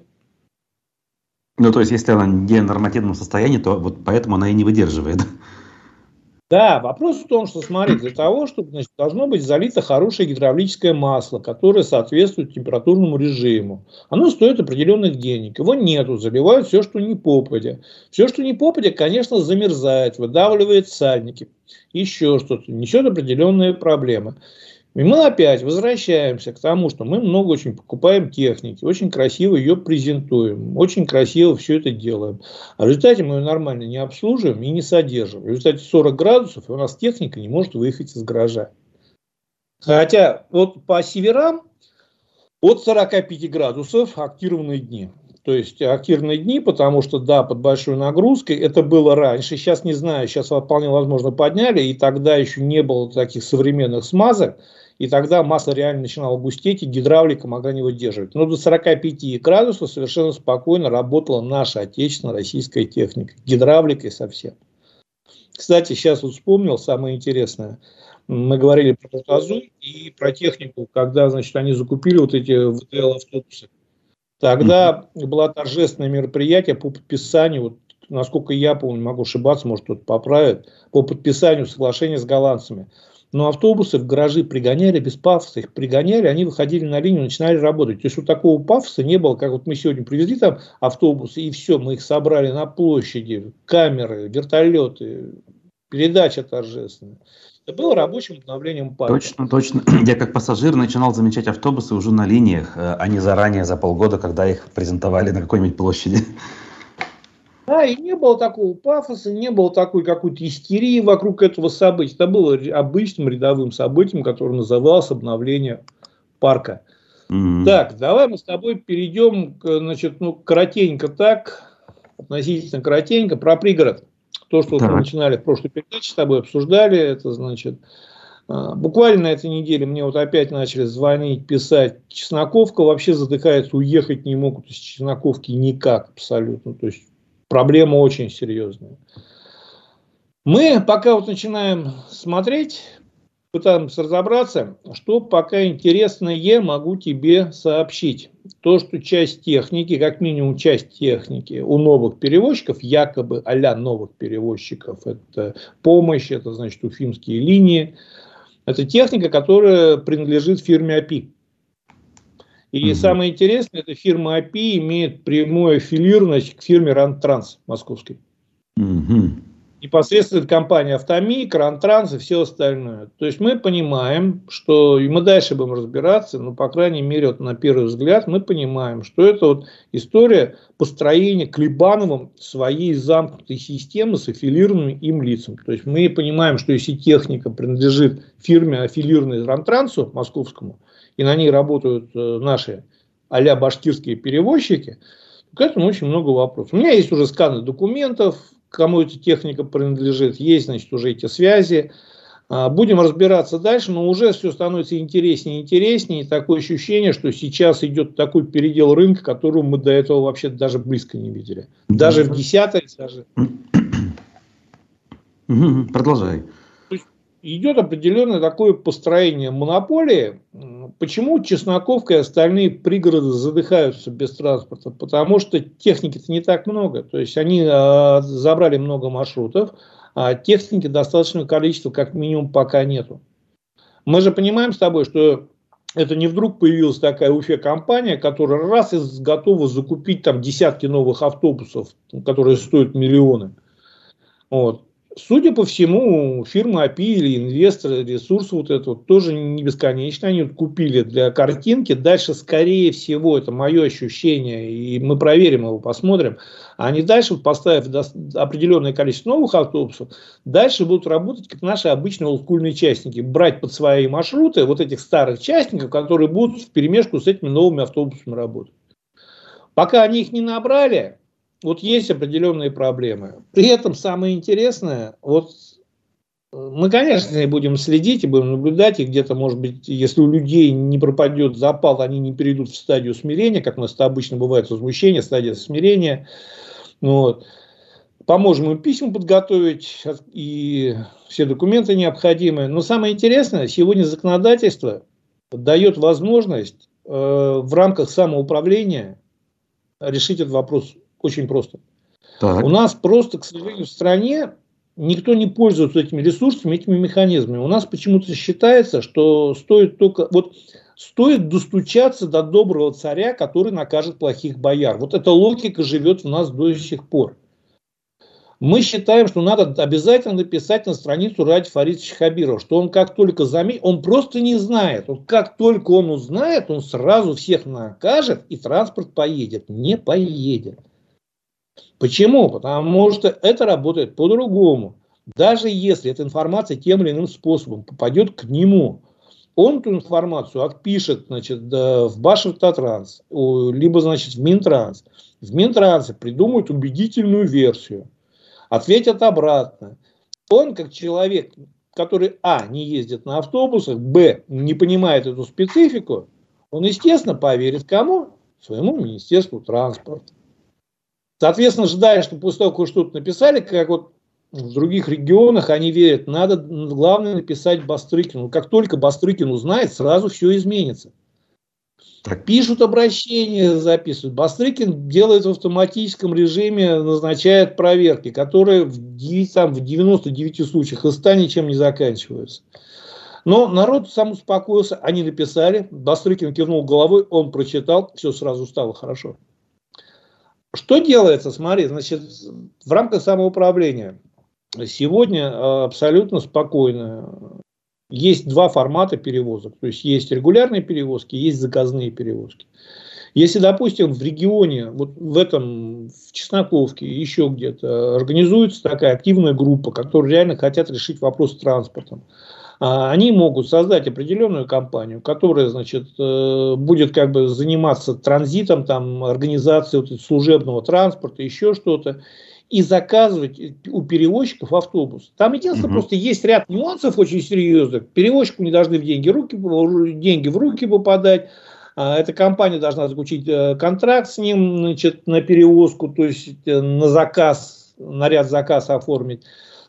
Ну, то есть, если она не в нормативном состоянии, то вот поэтому она и не выдерживает. Да, вопрос в том, что, смотри, для того, чтобы значит, должно быть залито хорошее гидравлическое масло, которое соответствует температурному режиму. Оно стоит определенных денег. Его нету, заливают все, что не попадя. Все, что не попадя, конечно, замерзает, выдавливает сальники, еще что-то, несет определенные проблемы. И мы опять возвращаемся к тому, что мы много очень покупаем техники, очень красиво ее презентуем, очень красиво все это делаем. А в результате мы ее нормально не обслуживаем и не содержим. В результате 40 градусов, и у нас техника не может выехать из гаража. Хотя вот по северам от 45 градусов актированные дни. То есть активные дни, потому что, да, под большой нагрузкой, это было раньше, сейчас не знаю, сейчас вполне возможно подняли, и тогда еще не было таких современных смазок, и тогда масло реально начинало густеть, и гидравлика могла не выдерживать. Но до 45 градусов совершенно спокойно работала наша отечественная российская техника, гидравликой совсем. Кстати, сейчас вот вспомнил самое интересное. Мы говорили про Тазу и про технику, когда, значит, они закупили вот эти ВТЛ-автобусы. Тогда mm-hmm. было торжественное мероприятие по подписанию, вот, насколько я помню, могу ошибаться, может кто-то поправит, по подписанию соглашения с голландцами. Но автобусы в гаражи пригоняли без пафоса, их пригоняли, они выходили на линию, начинали работать. То есть вот такого пафоса не было, как вот мы сегодня привезли там автобусы, и все, мы их собрали на площади, камеры, вертолеты, передача торжественная. Это было рабочим обновлением парка. Точно, точно. *clears throat* Я как пассажир начинал замечать автобусы уже на линиях, э, а не заранее, за полгода, когда их презентовали на какой-нибудь площади. *laughs* Да, и не было такого пафоса, не было такой какой-то истерии вокруг этого события. Это было обычным рядовым событием, которое называлось обновление парка. Mm-hmm. Так, давай мы с тобой перейдем, к, значит, ну, коротенько так, относительно коротенько, про пригород. То, что мы начинали в прошлой передаче с тобой обсуждали, это значит, а, буквально на этой неделе мне вот опять начали звонить, писать, Чесноковка вообще задыхается, уехать не могут из Чесноковки никак абсолютно. То есть проблема очень серьезная. Мы пока вот начинаем смотреть, пытаемся разобраться, что пока интересное могу тебе сообщить. То, что часть техники, как минимум часть техники у новых перевозчиков, якобы а новых перевозчиков, это помощь, это значит уфимские линии, это техника, которая принадлежит фирме API. И угу. самое интересное, эта фирма API имеет прямую аффилированность к фирме Рантранс московской. Угу. Непосредственно компания Автоми, Крантранс и все остальное. То есть мы понимаем, что, и мы дальше будем разбираться, но по крайней мере вот на первый взгляд мы понимаем, что это вот история построения Клебановым своей замкнутой системы с аффилированными им лицам. То есть мы понимаем, что если техника принадлежит фирме, аффилированной Рантрансу московскому, и на ней работают э, наши а башкирские перевозчики, к этому очень много вопросов. У меня есть уже сканы документов, кому эта техника принадлежит, есть, значит, уже эти связи. А, будем разбираться дальше, но уже все становится интереснее и интереснее. И такое ощущение, что сейчас идет такой передел рынка, которого мы до этого вообще даже близко не видели. Даже в десятой, даже... Продолжай идет определенное такое построение монополии. Почему Чесноковка и остальные пригороды задыхаются без транспорта? Потому что техники-то не так много. То есть они э, забрали много маршрутов, а техники достаточного количества как минимум пока нету. Мы же понимаем с тобой, что это не вдруг появилась такая Уфе-компания, которая раз и готова закупить там десятки новых автобусов, которые стоят миллионы. Вот. Судя по всему, фирма API или инвесторы, ресурсы вот это вот тоже не бесконечно. Они вот купили для картинки. Дальше, скорее всего, это мое ощущение, и мы проверим его, посмотрим. Они дальше, поставив определенное количество новых автобусов, дальше будут работать как наши обычные олдскульные частники. Брать под свои маршруты вот этих старых частников, которые будут в перемешку с этими новыми автобусами работать. Пока они их не набрали, вот есть определенные проблемы. При этом самое интересное, вот э, мы, конечно, будем следить и будем наблюдать, и где-то, может быть, если у людей не пропадет запал, они не перейдут в стадию смирения, как у нас это обычно бывает возмущение, стадия смирения. Ну вот. Поможем им письма подготовить и все документы необходимые. Но самое интересное, сегодня законодательство дает возможность э, в рамках самоуправления решить этот вопрос очень просто. Так. У нас просто, к сожалению, в стране никто не пользуется этими ресурсами, этими механизмами. У нас почему-то считается, что стоит только... Вот стоит достучаться до доброго царя, который накажет плохих бояр. Вот эта логика живет в нас до сих пор. Мы считаем, что надо обязательно написать на страницу Ради Фаридовича Хабирова, что он как только заметит, он просто не знает. Вот как только он узнает, он сразу всех накажет, и транспорт поедет. Не поедет. Почему? Потому что это работает по-другому. Даже если эта информация тем или иным способом попадет к нему, он эту информацию отпишет значит, в Башавтотранс, либо значит, в Минтранс. В Минтрансе придумают убедительную версию, ответят обратно. Он, как человек, который, а, не ездит на автобусах, б, не понимает эту специфику, он, естественно, поверит кому? Своему Министерству транспорта. Соответственно, ожидая, что после того, как что-то написали, как вот в других регионах они верят, надо главное написать Бастрыкину. Как только Бастрыкин узнает, сразу все изменится. Так. Пишут обращения, записывают. Бастрыкин делает в автоматическом режиме, назначает проверки, которые в, 9, там, в 99 случаях из 100 ничем не заканчиваются. Но народ сам успокоился, они написали, Бастрыкин кивнул головой, он прочитал, все сразу стало хорошо. Что делается? Смотри, значит, в рамках самоуправления сегодня абсолютно спокойно. Есть два формата перевозок. То есть есть регулярные перевозки, есть заказные перевозки. Если, допустим, в регионе, вот в этом, в Чесноковке, еще где-то, организуется такая активная группа, которые реально хотят решить вопрос с транспортом, они могут создать определенную компанию, которая, значит, э, будет как бы заниматься транзитом, там, организацией вот служебного транспорта, еще что-то, и заказывать у перевозчиков автобус. Там единственное, угу. просто есть ряд нюансов очень серьезных. Перевозчику не должны в деньги, руки, деньги в руки попадать, а, эта компания должна заключить э, контракт с ним значит, на перевозку, то есть э, на заказ, наряд заказ оформить.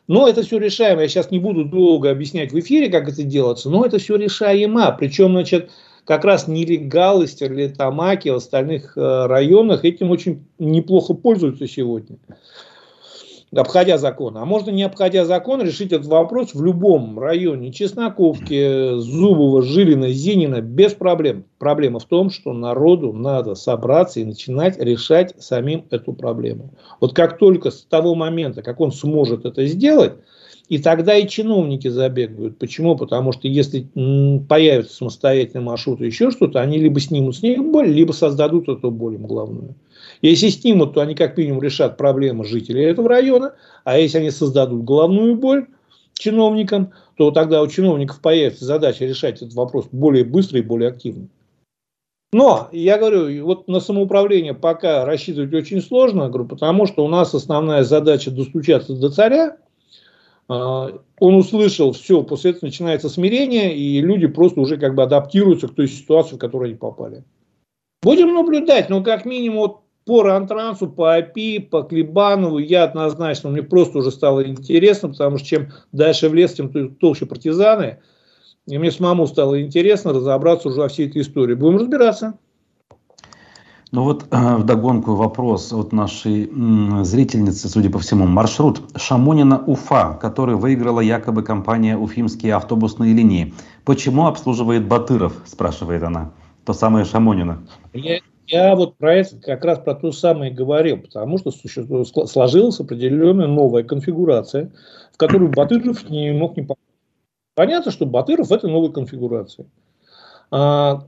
Но это все решаемо. Я сейчас не буду долго объяснять в эфире, как это делается, но это все решаемо. Причем, значит, как раз нелегалы, стерлитамаки в остальных э, районах этим очень неплохо пользуются сегодня обходя закон. А можно, не обходя закон, решить этот вопрос в любом районе. Чесноковки, Зубова, Жилина, Зенина без проблем. Проблема в том, что народу надо собраться и начинать решать самим эту проблему. Вот как только с того момента, как он сможет это сделать, и тогда и чиновники забегают. Почему? Потому что если появится самостоятельный маршрут и еще что-то, они либо снимут с них боль, либо создадут эту боль им главную. Если снимут, то они как минимум решат проблемы жителей этого района, а если они создадут головную боль чиновникам, то тогда у чиновников появится задача решать этот вопрос более быстро и более активно. Но, я говорю, вот на самоуправление пока рассчитывать очень сложно, говорю, потому что у нас основная задача достучаться до царя, он услышал все, после этого начинается смирение, и люди просто уже как бы адаптируются к той ситуации, в которую они попали. Будем наблюдать, но как минимум вот по Рантрансу, по АПИ, по Клебанову я однозначно, мне просто уже стало интересно, потому что чем дальше в лес, тем толще партизаны. И мне самому стало интересно разобраться уже во всей этой истории. Будем разбираться. Ну вот э, вдогонку вопрос от нашей зрительницы, судя по всему. Маршрут Шамонина-Уфа, который выиграла якобы компания «Уфимские автобусные линии». Почему обслуживает Батыров, спрашивает она. То самое Шамонина. Я, я вот про это как раз про то самое говорил, потому что сложилась определенная новая конфигурация, в которую Батыров не мог не попасть. Понятно, что Батыров в этой новой конфигурации. А,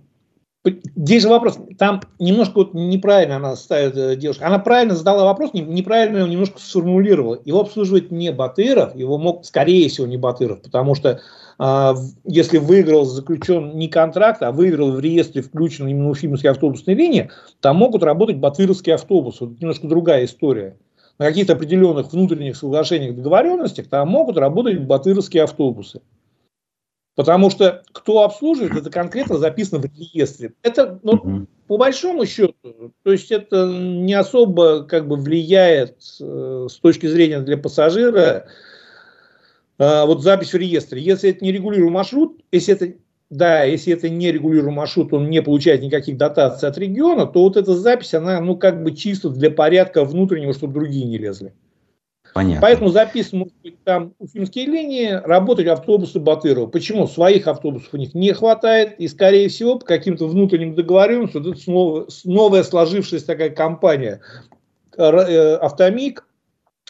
здесь же вопрос, там немножко вот неправильно она ставит э, девушка. Она правильно задала вопрос, неправильно его немножко сформулировала. Его обслуживает не Батыров, его мог, скорее всего, не Батыров, потому что а, если выиграл, заключен не контракт, а выиграл в реестре включен именно уфимские автобусные линии, там могут работать батыровские автобусы. Вот немножко другая история. На каких-то определенных внутренних соглашениях, договоренностях там могут работать батыровские автобусы. Потому что кто обслуживает, это конкретно записано в реестре. Это ну, по большому счету, то есть это не особо как бы влияет э, с точки зрения для пассажира а, вот запись в реестре. Если это не регулируемый маршрут, если это да, если это не регулируемый маршрут, он не получает никаких дотаций от региона, то вот эта запись, она, ну, как бы чисто для порядка внутреннего, чтобы другие не лезли. Понятно. Поэтому быть, там уфимские линии, работать автобусы Батырова. Почему? Своих автобусов у них не хватает, и, скорее всего, по каким-то внутренним договоренностям, вот это снова, новая сложившаяся такая компания, э, Автомик,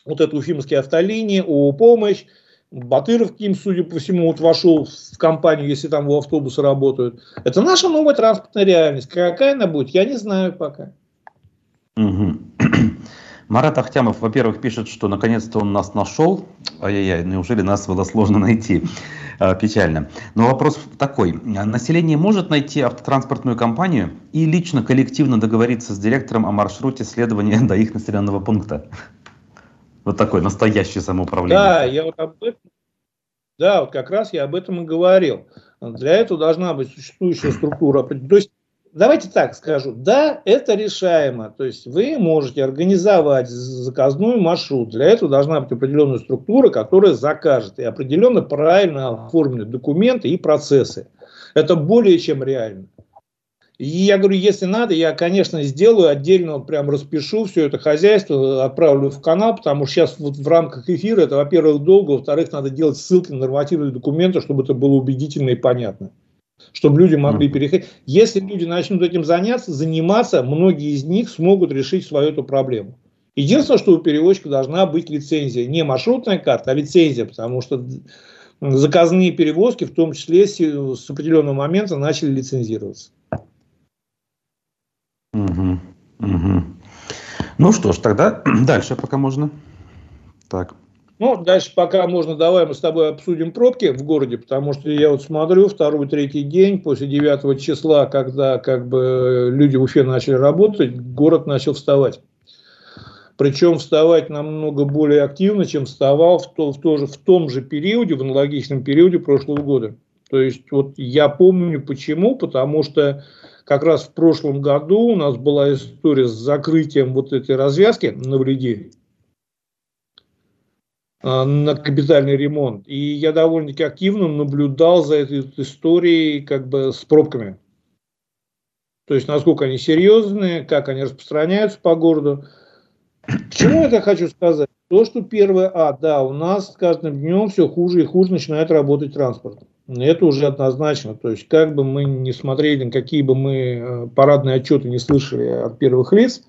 вот это уфимские автолинии, ООО «Помощь», Батыров к ним, судя по всему, вот вошел в компанию, если там у автобуса работают. Это наша новая транспортная реальность. Какая она будет, я не знаю пока. Угу. Марат Ахтямов, во-первых, пишет, что наконец-то он нас нашел. Ай-яй-яй, неужели нас было сложно найти? А, печально. Но вопрос такой. Население может найти автотранспортную компанию и лично коллективно договориться с директором о маршруте следования до их населенного пункта? Вот такое настоящее самоуправление. Да, я вот об этом, да, вот как раз я об этом и говорил. Для этого должна быть существующая структура. То есть, давайте так скажу, да, это решаемо. То есть, вы можете организовать заказной маршрут. Для этого должна быть определенная структура, которая закажет и определенно правильно оформлены документы и процессы. Это более чем реально. И я говорю, если надо, я, конечно, сделаю отдельно, прям распишу все это хозяйство, отправлю в канал, потому что сейчас вот в рамках эфира это, во-первых, долго, во-вторых, надо делать ссылки на нормативные документы, чтобы это было убедительно и понятно. Чтобы люди могли переходить. Если люди начнут этим заняться, заниматься, многие из них смогут решить свою эту проблему. Единственное, что у перевозчика должна быть лицензия. Не маршрутная карта, а лицензия, потому что заказные перевозки, в том числе с, с определенного момента, начали лицензироваться. Угу, угу. Ну что ж, тогда *clears throat* дальше пока можно. Так. Ну, дальше пока можно, давай мы с тобой обсудим пробки в городе, потому что я вот смотрю второй, третий день после 9 числа, когда как бы люди в Уфе начали работать, город начал вставать. Причем вставать намного более активно, чем вставал в, то, в, то же, в том же периоде, в аналогичном периоде прошлого года. То есть вот я помню почему, потому что как раз в прошлом году у нас была история с закрытием вот этой развязки на вреде на капитальный ремонт. И я довольно-таки активно наблюдал за этой историей как бы с пробками. То есть, насколько они серьезные, как они распространяются по городу. К чему это хочу сказать? То, что первое, а, да, у нас с каждым днем все хуже и хуже начинает работать транспорт. Это уже однозначно. То есть, как бы мы не смотрели, какие бы мы э, парадные отчеты не слышали от первых лиц,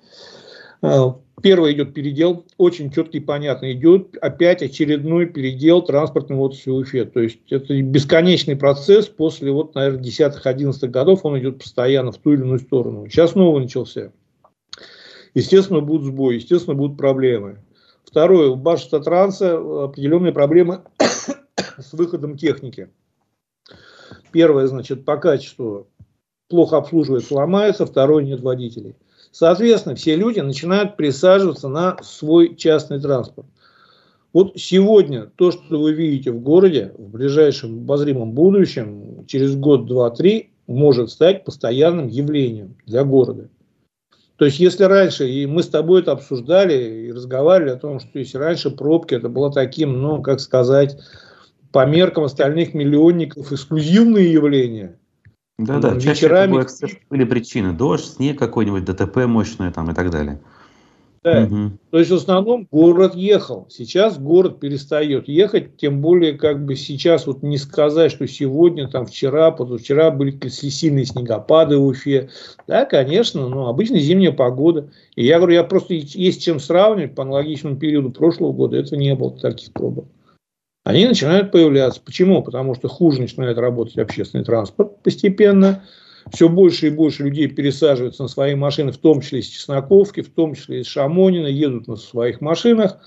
э, Первый идет передел, очень четкий и понятный. Идет опять очередной передел транспортного отрасли Уфе. То есть это бесконечный процесс после, вот, наверное, 10-11 годов он идет постоянно в ту или иную сторону. Сейчас новый начался. Естественно, будут сбои, естественно, будут проблемы. Второе, у Башстатранса определенные проблемы *coughs* с выходом техники. Первое, значит, по качеству плохо обслуживается, ломается. Второе, нет водителей. Соответственно, все люди начинают присаживаться на свой частный транспорт. Вот сегодня то, что вы видите в городе, в ближайшем обозримом будущем, через год, два, три, может стать постоянным явлением для города. То есть, если раньше, и мы с тобой это обсуждали и разговаривали о том, что если раньше пробки, это было таким, ну, как сказать, по меркам остальных миллионников эксклюзивное явление, да, да, чаще вечерами... были причины. Дождь, снег какой-нибудь, ДТП мощное там и так далее. Да. Угу. То есть в основном город ехал. Сейчас город перестает ехать, тем более как бы сейчас вот не сказать, что сегодня, там вчера, позавчера были сильные снегопады в Уфе. Да, конечно, но обычно зимняя погода. И я говорю, я просто есть чем сравнивать по аналогичному периоду прошлого года, этого не было таких пробок они начинают появляться. Почему? Потому что хуже начинает работать общественный транспорт постепенно. Все больше и больше людей пересаживаются на свои машины, в том числе из Чесноковки, в том числе из Шамонина, едут на своих машинах.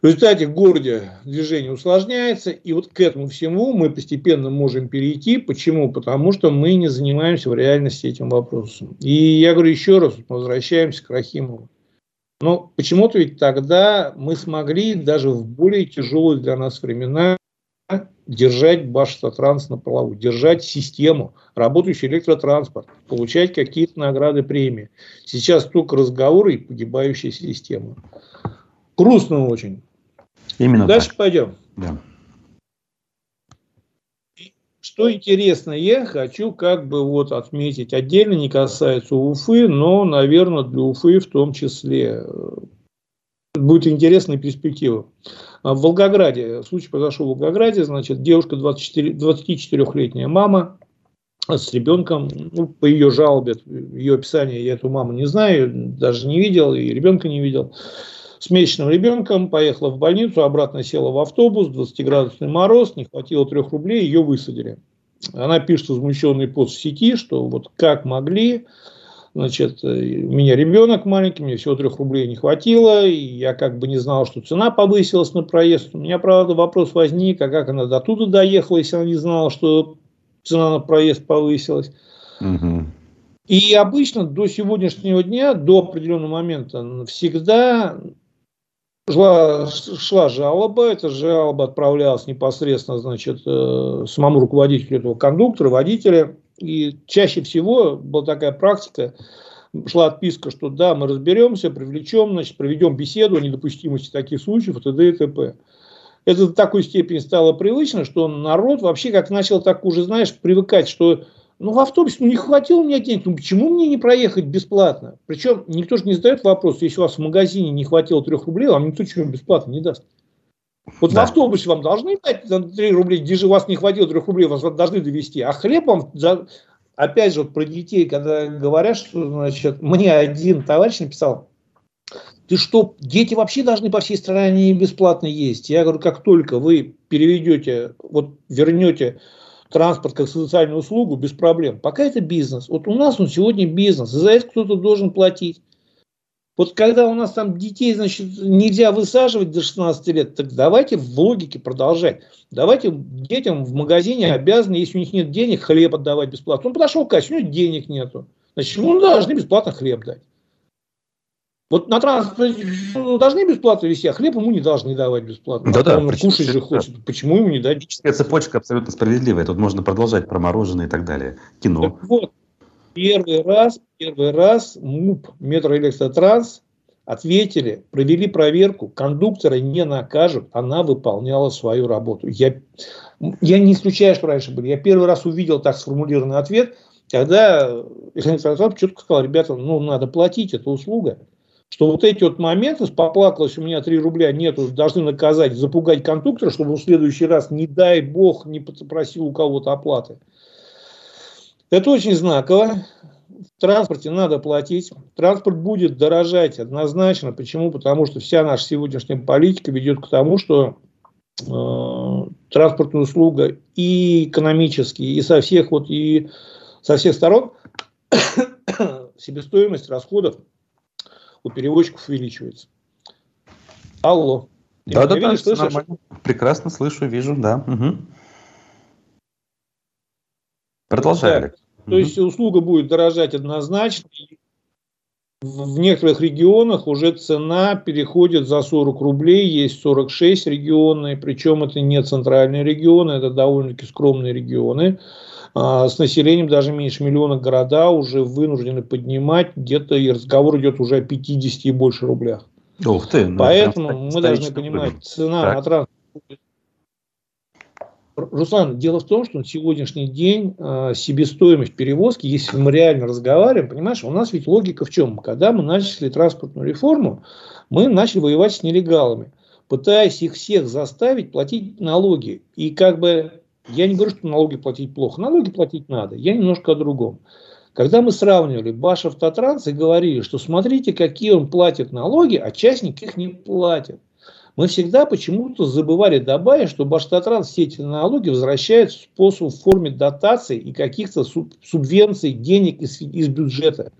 В результате в городе движение усложняется, и вот к этому всему мы постепенно можем перейти. Почему? Потому что мы не занимаемся в реальности этим вопросом. И я говорю еще раз, возвращаемся к Рахимову. Но почему-то ведь тогда мы смогли даже в более тяжелые для нас времена держать Башстатранс на плаву, держать систему, работающий электротранспорт, получать какие-то награды, премии. Сейчас только разговоры и погибающая система. Грустно очень. Именно Дальше так. пойдем. Да. Что интересно, я хочу как бы вот отметить, отдельно не касается Уфы, но, наверное, для Уфы в том числе будет интересная перспектива. В Волгограде, случай произошел в Волгограде, значит, девушка 24, 24-летняя мама с ребенком, ну, по ее жалобе, ее описание, я эту маму не знаю, даже не видел, и ребенка не видел с месячным ребенком, поехала в больницу, обратно села в автобус, 20-градусный мороз, не хватило трех рублей, ее высадили. Она пишет возмущенный пост в сети, что вот как могли, значит, у меня ребенок маленький, мне всего трех рублей не хватило, и я как бы не знал, что цена повысилась на проезд. У меня, правда, вопрос возник, а как она до туда доехала, если она не знала, что цена на проезд повысилась. Угу. И обычно до сегодняшнего дня, до определенного момента, всегда Шла, шла жалоба, эта жалоба отправлялась непосредственно значит, э, самому руководителю этого кондуктора, водителя. И чаще всего была такая практика, шла отписка, что да, мы разберемся, привлечем, значит, проведем беседу о недопустимости таких случаев, и т.д. и т.п. Это до такой степени стало привычно, что народ вообще как начал так уже, знаешь, привыкать, что ну, в автобусе ну, не хватило у меня денег, ну, почему мне не проехать бесплатно? Причем никто же не задает вопрос, если у вас в магазине не хватило 3 рублей, вам никто чего бесплатно не даст. Вот да. в автобусе вам должны дать 3 рублей, где же у вас не хватило 3 рублей, вас должны довести. А хлеб вам, за... опять же, вот про детей, когда говорят, что, значит, мне один товарищ написал, Ты что, дети вообще должны по всей стране бесплатно есть? Я говорю, как только вы переведете, вот вернете транспорт как социальную услугу, без проблем. Пока это бизнес. Вот у нас он сегодня бизнес. За это кто-то должен платить. Вот когда у нас там детей, значит, нельзя высаживать до 16 лет, так давайте в логике продолжать. Давайте детям в магазине обязаны, если у них нет денег, хлеб отдавать бесплатно. Он подошел к кассе, у него денег нету. Значит, ему должны бесплатно хлеб дать. Вот на транспорте ну, должны бесплатно вести, а хлеб ему не должны давать бесплатно. Да, да, он кушать же хочет. Да. Почему ему не дать? Цепочка абсолютно справедливая. Тут можно продолжать про мороженое и так далее. Кино. Так вот, первый раз, первый раз МУП Метроэлектротранс ответили, провели проверку, кондуктора не накажут, она выполняла свою работу. Я, я не исключаю, что раньше были. Я первый раз увидел так сформулированный ответ, когда Александр четко сказал, ребята, ну надо платить, это услуга что вот эти вот моменты, поплакалось, у меня 3 рубля нету, должны наказать, запугать кондуктора, чтобы он в следующий раз, не дай бог, не попросил у кого-то оплаты. Это очень знаково. В транспорте надо платить. Транспорт будет дорожать однозначно. Почему? Потому что вся наша сегодняшняя политика ведет к тому, что э, транспортная услуга и экономически, и со всех вот и со всех сторон *coughs* себестоимость расходов у переводчиков увеличивается. Алло. да, да, видишь, да, нормально. Прекрасно слышу, вижу, да. Угу. Продолжай, Олег. То угу. есть услуга будет дорожать однозначно. В некоторых регионах уже цена переходит за 40 рублей, есть 46 регионы, причем это не центральные регионы, это довольно-таки скромные регионы. А, с населением даже меньше миллиона города уже вынуждены поднимать, где-то и разговор идет уже о 50 и больше рублях. Ух ты! Ну, Поэтому мы должны понимать, цена так. на транспорт Руслан, дело в том, что на сегодняшний день э, себестоимость перевозки, если мы реально разговариваем, понимаешь, у нас ведь логика в чем? Когда мы начали транспортную реформу, мы начали воевать с нелегалами, пытаясь их всех заставить платить налоги. И как бы я не говорю, что налоги платить плохо. Налоги платить надо. Я немножко о другом. Когда мы сравнивали Баш Автотранс и говорили, что смотрите, какие он платит налоги, а частник их не платит. Мы всегда почему-то забывали добавить, что Баштатранс все эти налоги возвращает способ в форме дотаций и каких-то субвенций, денег из, из бюджета.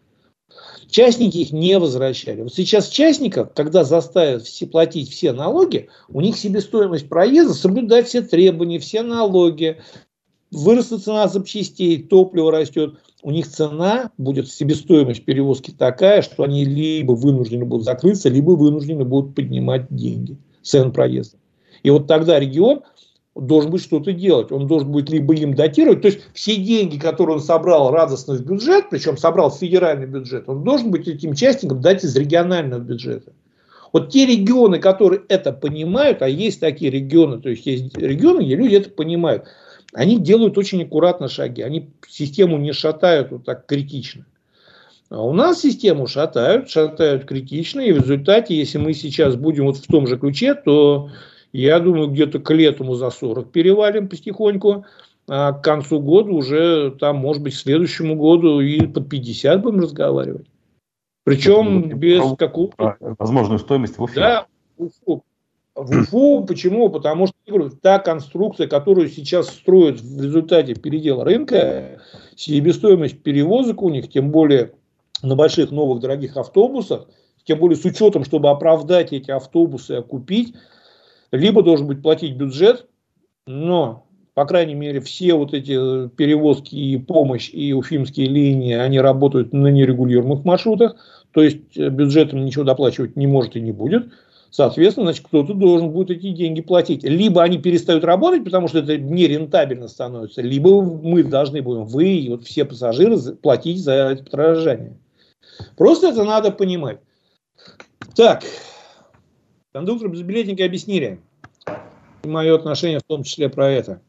Частники их не возвращали. Вот сейчас частников, когда заставят все платить все налоги, у них себестоимость проезда, соблюдать все требования, все налоги, вырастет цена запчастей, топливо растет, у них цена будет, себестоимость перевозки такая, что они либо вынуждены будут закрыться, либо вынуждены будут поднимать деньги, цен проезда. И вот тогда регион должен быть что-то делать. Он должен будет либо им датировать, то есть все деньги, которые он собрал радостно в бюджет, причем собрал в федеральный бюджет, он должен быть этим частникам дать из регионального бюджета. Вот те регионы, которые это понимают, а есть такие регионы, то есть есть регионы, где люди это понимают, они делают очень аккуратно шаги, они систему не шатают вот так критично. А у нас систему шатают, шатают критично, и в результате, если мы сейчас будем вот в том же ключе, то я думаю, где-то к летому за 40 перевалим потихоньку, а к концу года уже, там, может быть, к следующему году и под 50 будем разговаривать. Причем без какого-то... Возможную стоимость в Уфе. Да, Уфу. В Уфу. Почему? Потому что говорю, та конструкция, которую сейчас строят в результате передела рынка, себестоимость перевозок у них, тем более на больших новых дорогих автобусах, тем более с учетом, чтобы оправдать эти автобусы, окупить, либо должен быть платить бюджет, но, по крайней мере, все вот эти перевозки и помощь, и уфимские линии, они работают на нерегулируемых маршрутах, то есть э, бюджетом ничего доплачивать не может и не будет. Соответственно, значит, кто-то должен будет эти деньги платить. Либо они перестают работать, потому что это нерентабельно становится, либо мы должны будем, вы и вот все пассажиры, платить за это подорожание. Просто это надо понимать. Так, кондуктор безбилетники объяснили. И мое отношение в том числе про это.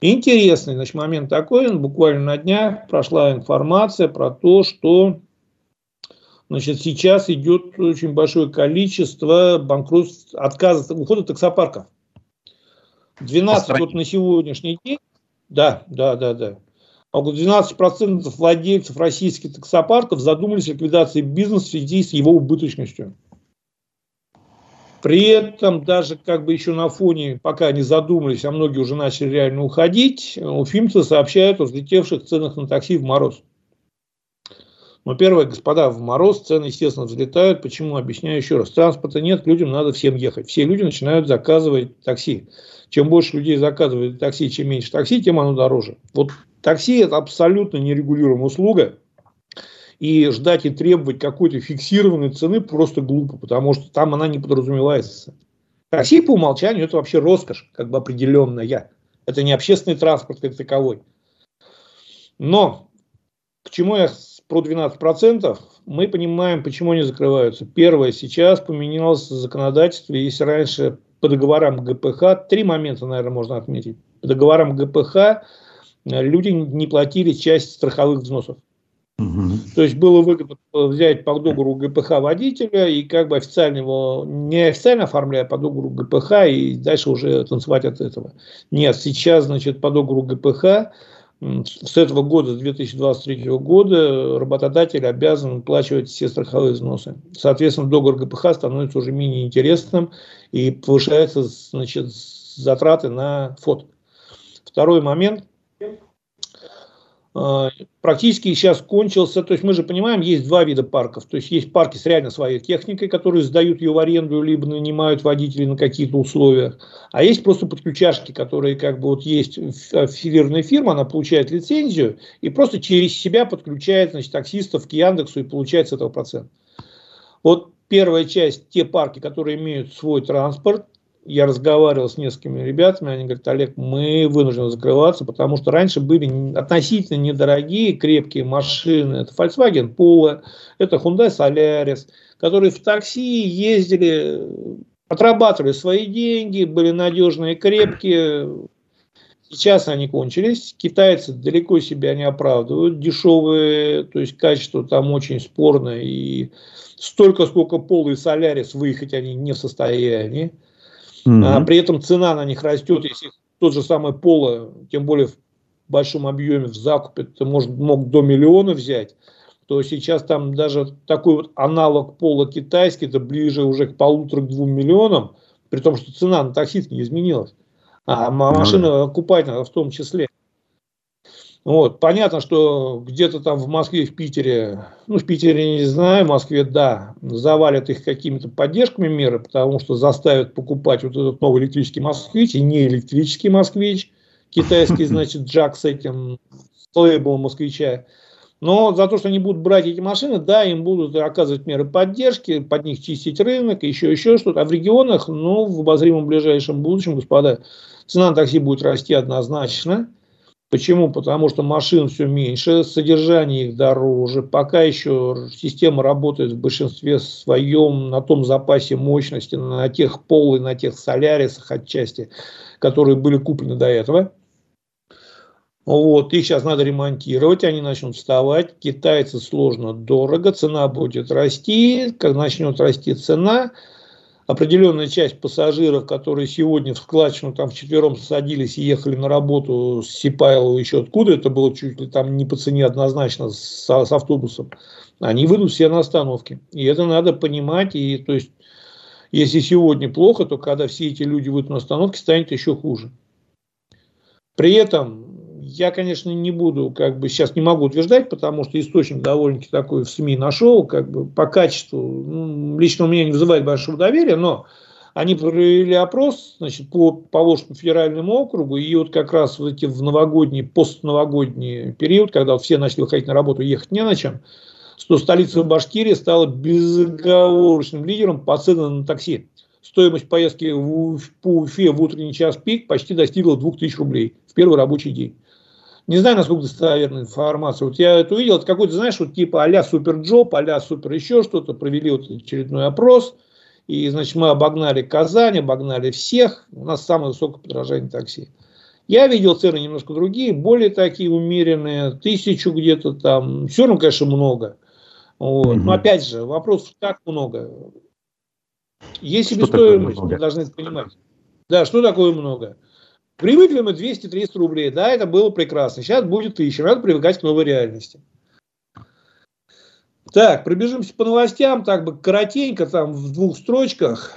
Интересный значит, момент такой, буквально на днях прошла информация про то, что Значит, сейчас идет очень большое количество банкротств, отказов, ухода таксопарков. 12 вот на сегодняшний день, да, да, да, да. Около 12% владельцев российских таксопарков задумались о ликвидации бизнеса в связи с его убыточностью. При этом даже как бы еще на фоне, пока не задумались, а многие уже начали реально уходить, уфимцы сообщают о взлетевших ценах на такси в мороз. Но первое, господа, в мороз цены, естественно, взлетают. Почему? Объясняю еще раз. Транспорта нет, людям надо всем ехать. Все люди начинают заказывать такси. Чем больше людей заказывают такси, чем меньше такси, тем оно дороже. Вот такси – это абсолютно нерегулируемая услуга. И ждать и требовать какой-то фиксированной цены просто глупо, потому что там она не подразумевается. Такси по умолчанию это вообще роскошь, как бы определенная. Это не общественный транспорт как таковой. Но к чему я про 12%, мы понимаем, почему они закрываются. Первое, сейчас поменялось законодательство. Если раньше по договорам ГПХ, три момента, наверное, можно отметить. По договорам ГПХ люди не платили часть страховых взносов. То есть было выгодно взять по договору ГПХ водителя и как бы официально его, не официально оформляя по договору ГПХ и дальше уже танцевать от этого. Нет, сейчас, значит, по договору ГПХ с этого года, с 2023 года, работодатель обязан выплачивать все страховые взносы. Соответственно, договор ГПХ становится уже менее интересным и повышаются значит, затраты на фото. Второй момент – а, практически сейчас кончился, то есть мы же понимаем, есть два вида парков, то есть есть парки с реально своей техникой, которые сдают ее в аренду, либо нанимают водителей на какие-то условия, а есть просто подключашки, которые как бы вот есть аффилированная фирма, она получает лицензию и просто через себя подключает значит, таксистов к Яндексу и получает с этого процент. Вот первая часть, те парки, которые имеют свой транспорт, я разговаривал с несколькими ребятами, они говорят, Олег, мы вынуждены закрываться, потому что раньше были относительно недорогие, крепкие машины. Это Volkswagen Polo, это Hyundai Solaris, которые в такси ездили, отрабатывали свои деньги, были надежные, крепкие. Сейчас они кончились. Китайцы далеко себя не оправдывают. Дешевые, то есть качество там очень спорное. И столько, сколько Polo и Solaris выехать они не в состоянии. Mm-hmm. А, при этом цена на них растет, если тот же самый Поло, тем более в большом объеме в закупе, ты может, мог до миллиона взять, то сейчас там даже такой вот аналог Пола китайский, это ближе уже к полутора-двум миллионам, при том, что цена на таксист не изменилась. А машина окупательная в том числе. Вот. Понятно, что где-то там в Москве, в Питере, ну, в Питере не знаю, в Москве, да, завалят их какими-то поддержками меры, потому что заставят покупать вот этот новый электрический москвич и не электрический москвич, китайский, *laughs* значит, джак с этим, с лейблом москвича. Но за то, что они будут брать эти машины, да, им будут оказывать меры поддержки, под них чистить рынок, еще, еще что-то. А в регионах, ну, в обозримом ближайшем будущем, господа, цена на такси будет расти однозначно. Почему? Потому что машин все меньше, содержание их дороже. Пока еще система работает в большинстве своем на том запасе мощности, на тех пол и на тех солярисах отчасти, которые были куплены до этого. Вот, их сейчас надо ремонтировать, они начнут вставать. Китайцы сложно, дорого, цена будет расти. Как начнет расти цена, определенная часть пассажиров, которые сегодня в складчину там вчетвером садились и ехали на работу с Сипайлова еще откуда, это было чуть ли там не по цене однозначно с, с автобусом, они выйдут все на остановке. И это надо понимать. И, то есть, если сегодня плохо, то когда все эти люди выйдут на остановке, станет еще хуже. При этом я, конечно, не буду, как бы сейчас не могу утверждать, потому что источник довольно-таки такой в СМИ нашел, как бы по качеству, ну, лично у меня не вызывает большого доверия, но они провели опрос значит, по Поволжскому федеральному округу, и вот как раз вот эти в новогодний, постновогодний период, когда все начали выходить на работу, ехать не на чем, что столица Башкирии стала безоговорочным лидером по ценам на такси. Стоимость поездки в, по Уфе в утренний час пик почти достигла 2000 рублей в первый рабочий день. Не знаю, насколько достоверная информация. Вот я это увидел, это какой-то, знаешь, вот типа а-ля суперджоп, а-ля супер еще что-то, провели вот очередной опрос, и, значит, мы обогнали Казань, обогнали всех, у нас самое высокое подражание такси. Я видел цены немножко другие, более такие умеренные, тысячу где-то там, все равно, конечно, много. Вот. Угу. Но опять же, вопрос, как много. Есть себестоимость, мы должны понимать. Да, что такое много? Привыкли мы 200-300 рублей, да, это было прекрасно. Сейчас будет 1000, надо привыкать к новой реальности. Так, пробежимся по новостям, так бы коротенько, там в двух строчках.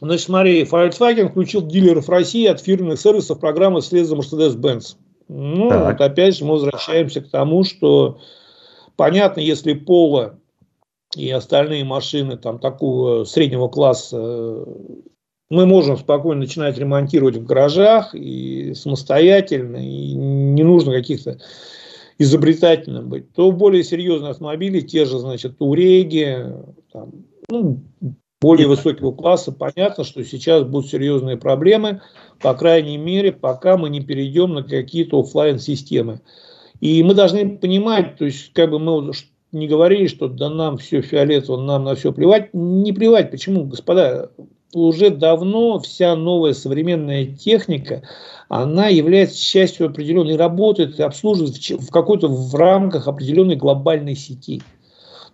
Значит, смотри, Volkswagen включил дилеров России от фирменных сервисов программы вслед за Mercedes-Benz. Ну, так. вот опять же мы возвращаемся к тому, что понятно, если Пола и остальные машины там такого среднего класса мы можем спокойно начинать ремонтировать в гаражах и самостоятельно, и не нужно каких-то изобретательным быть, то более серьезные автомобили, те же, значит, Туреги, там, ну, более высокого класса, понятно, что сейчас будут серьезные проблемы, по крайней мере, пока мы не перейдем на какие-то офлайн системы И мы должны понимать, то есть, как бы мы не говорили, что да нам все фиолетово, нам на все плевать. Не плевать. Почему, господа? Уже давно вся новая современная техника, она является частью определенной, работает и обслуживает в какой-то в рамках определенной глобальной сети.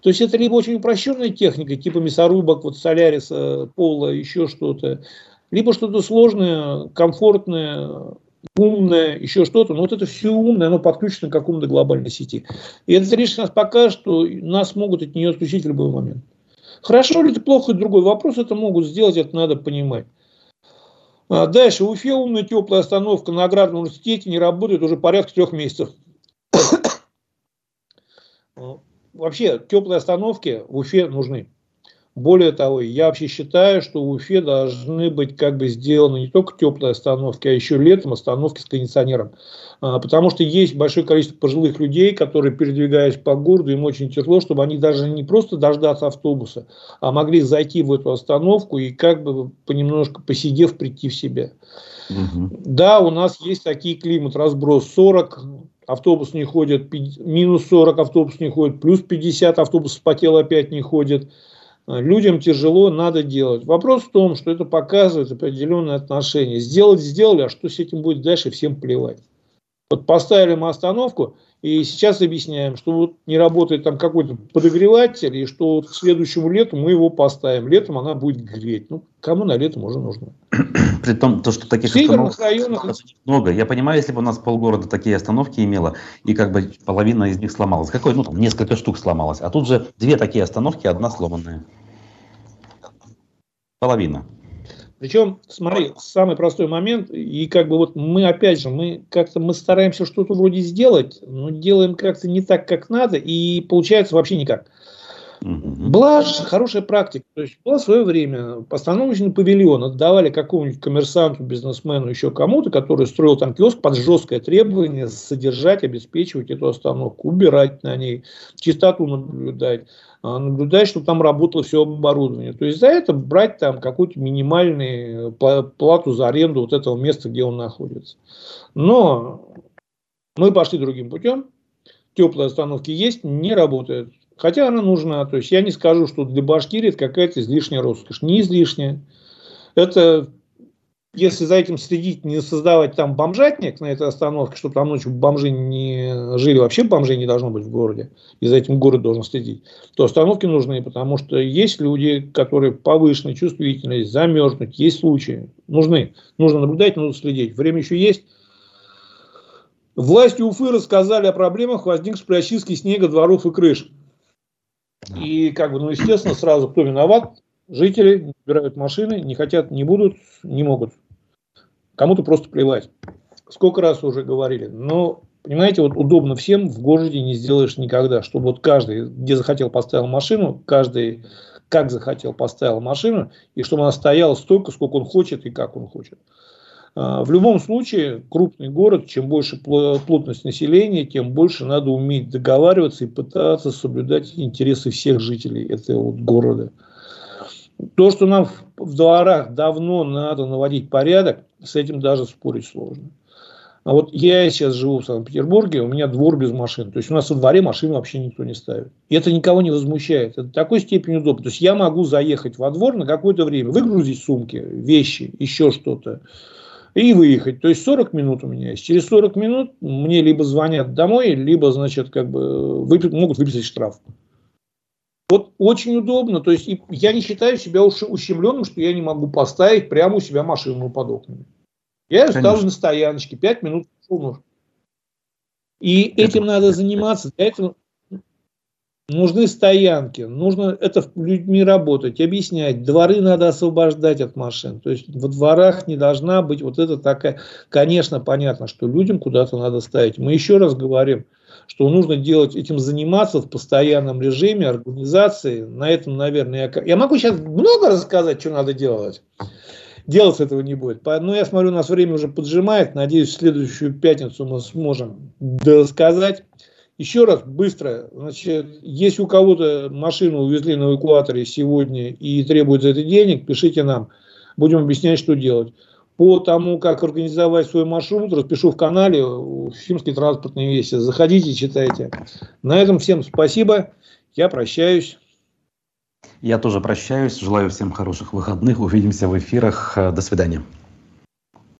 То есть это либо очень упрощенная техника, типа мясорубок, вот соляриса, пола, еще что-то, либо что-то сложное, комфортное, умное, еще что-то. Но вот это все умное, оно подключено к какому-то глобальной сети. И это лишь нас покажет, что нас могут от нее отключить в любой момент. Хорошо ли это плохо, другой вопрос. Это могут сделать, это надо понимать. А дальше. В Уфе умная теплая остановка на Аграрном университете не работает уже порядка трех месяцев. *coughs* Вообще, теплые остановки в Уфе нужны. Более того, я вообще считаю, что в Уфе должны быть как бы сделаны не только теплые остановки, а еще летом остановки с кондиционером. А, потому что есть большое количество пожилых людей, которые, передвигаясь по городу, им очень тяжело, чтобы они даже не просто дождаться автобуса, а могли зайти в эту остановку и как бы понемножку посидев прийти в себя. Угу. Да, у нас есть такие климат, разброс 40, автобус не ходит, минус 40 автобус не ходит, плюс 50 автобус спотел опять не ходит. Людям тяжело, надо делать. Вопрос в том, что это показывает определенное отношение. Сделать сделали, а что с этим будет дальше, всем плевать. Вот поставили мы остановку, и сейчас объясняем, что вот не работает там какой-то подогреватель, и что вот к следующему лету мы его поставим. Летом она будет греть. Ну, кому на летом уже нужно? *clears throat* При том, то, что таких остановок районах... много. Я понимаю, если бы у нас полгорода такие остановки имело, и как бы половина из них сломалась. Какой? Ну, там несколько штук сломалось. А тут же две такие остановки, одна сломанная. Половина. Причем, смотри, самый простой момент, и как бы вот мы опять же, мы как-то мы стараемся что-то вроде сделать, но делаем как-то не так, как надо, и получается вообще никак. Была же хорошая практика. То есть было свое время постановочный павильон отдавали какому-нибудь коммерсанту, бизнесмену, еще кому-то, который строил там киоск под жесткое требование содержать, обеспечивать эту остановку, убирать на ней, чистоту наблюдать, наблюдать, чтобы там работало все оборудование. То есть за это брать там какую-то минимальную плату за аренду вот этого места, где он находится. Но мы пошли другим путем. Теплые остановки есть, не работают. Хотя она нужна. То есть я не скажу, что для Башкирии это какая-то излишняя роскошь. Не излишняя. Это если за этим следить, не создавать там бомжатник на этой остановке, чтобы там ночью бомжи не жили, вообще бомжей не должно быть в городе, и за этим город должен следить, то остановки нужны, потому что есть люди, которые повышенной чувствительность, замерзнуть, есть случаи, нужны. Нужно наблюдать, нужно следить. Время еще есть. Власти Уфы рассказали о проблемах, возникших при очистке снега, дворов и крыш. И, как бы, ну, естественно, сразу кто виноват? Жители убирают машины, не хотят, не будут, не могут. Кому-то просто плевать. Сколько раз уже говорили. Но, понимаете, вот удобно всем в городе не сделаешь никогда. Чтобы вот каждый, где захотел, поставил машину, каждый как захотел, поставил машину, и чтобы она стояла столько, сколько он хочет и как он хочет. А, в любом случае, крупный город, чем больше плотность населения, тем больше надо уметь договариваться и пытаться соблюдать интересы всех жителей этого города. То, что нам в дворах давно надо наводить порядок, с этим даже спорить сложно. А вот я сейчас живу в Санкт-Петербурге, у меня двор без машин. То есть у нас во дворе машину вообще никто не ставит. И это никого не возмущает. Это такой степени удобно. То есть я могу заехать во двор на какое-то время, выгрузить сумки, вещи, еще что-то и выехать. То есть 40 минут у меня есть. Через 40 минут мне либо звонят домой, либо, значит, как бы выпи- могут выписать штраф. Вот очень удобно. То есть я не считаю себя ущемленным, что я не могу поставить прямо у себя машину под окнами. Я Конечно. ставлю на стояночке, 5 минут. И Это... этим надо заниматься. Для этого нужны стоянки, нужно это людьми работать, объяснять. Дворы надо освобождать от машин. То есть во дворах не должна быть вот это такая... Конечно, понятно, что людям куда-то надо ставить. Мы еще раз говорим, что нужно делать, этим заниматься в постоянном режиме организации. На этом, наверное, я, я могу сейчас много рассказать, что надо делать. Делать этого не будет. Но я смотрю, у нас время уже поджимает. Надеюсь, в следующую пятницу мы сможем рассказать. Еще раз, быстро, значит, если у кого-то машину увезли на эвакуаторе сегодня и требуют за это денег, пишите нам, будем объяснять, что делать. По тому, как организовать свой маршрут, распишу в канале Уфимский транспортный веси. Заходите, читайте. На этом всем спасибо. Я прощаюсь. Я тоже прощаюсь. Желаю всем хороших выходных. Увидимся в эфирах. До свидания.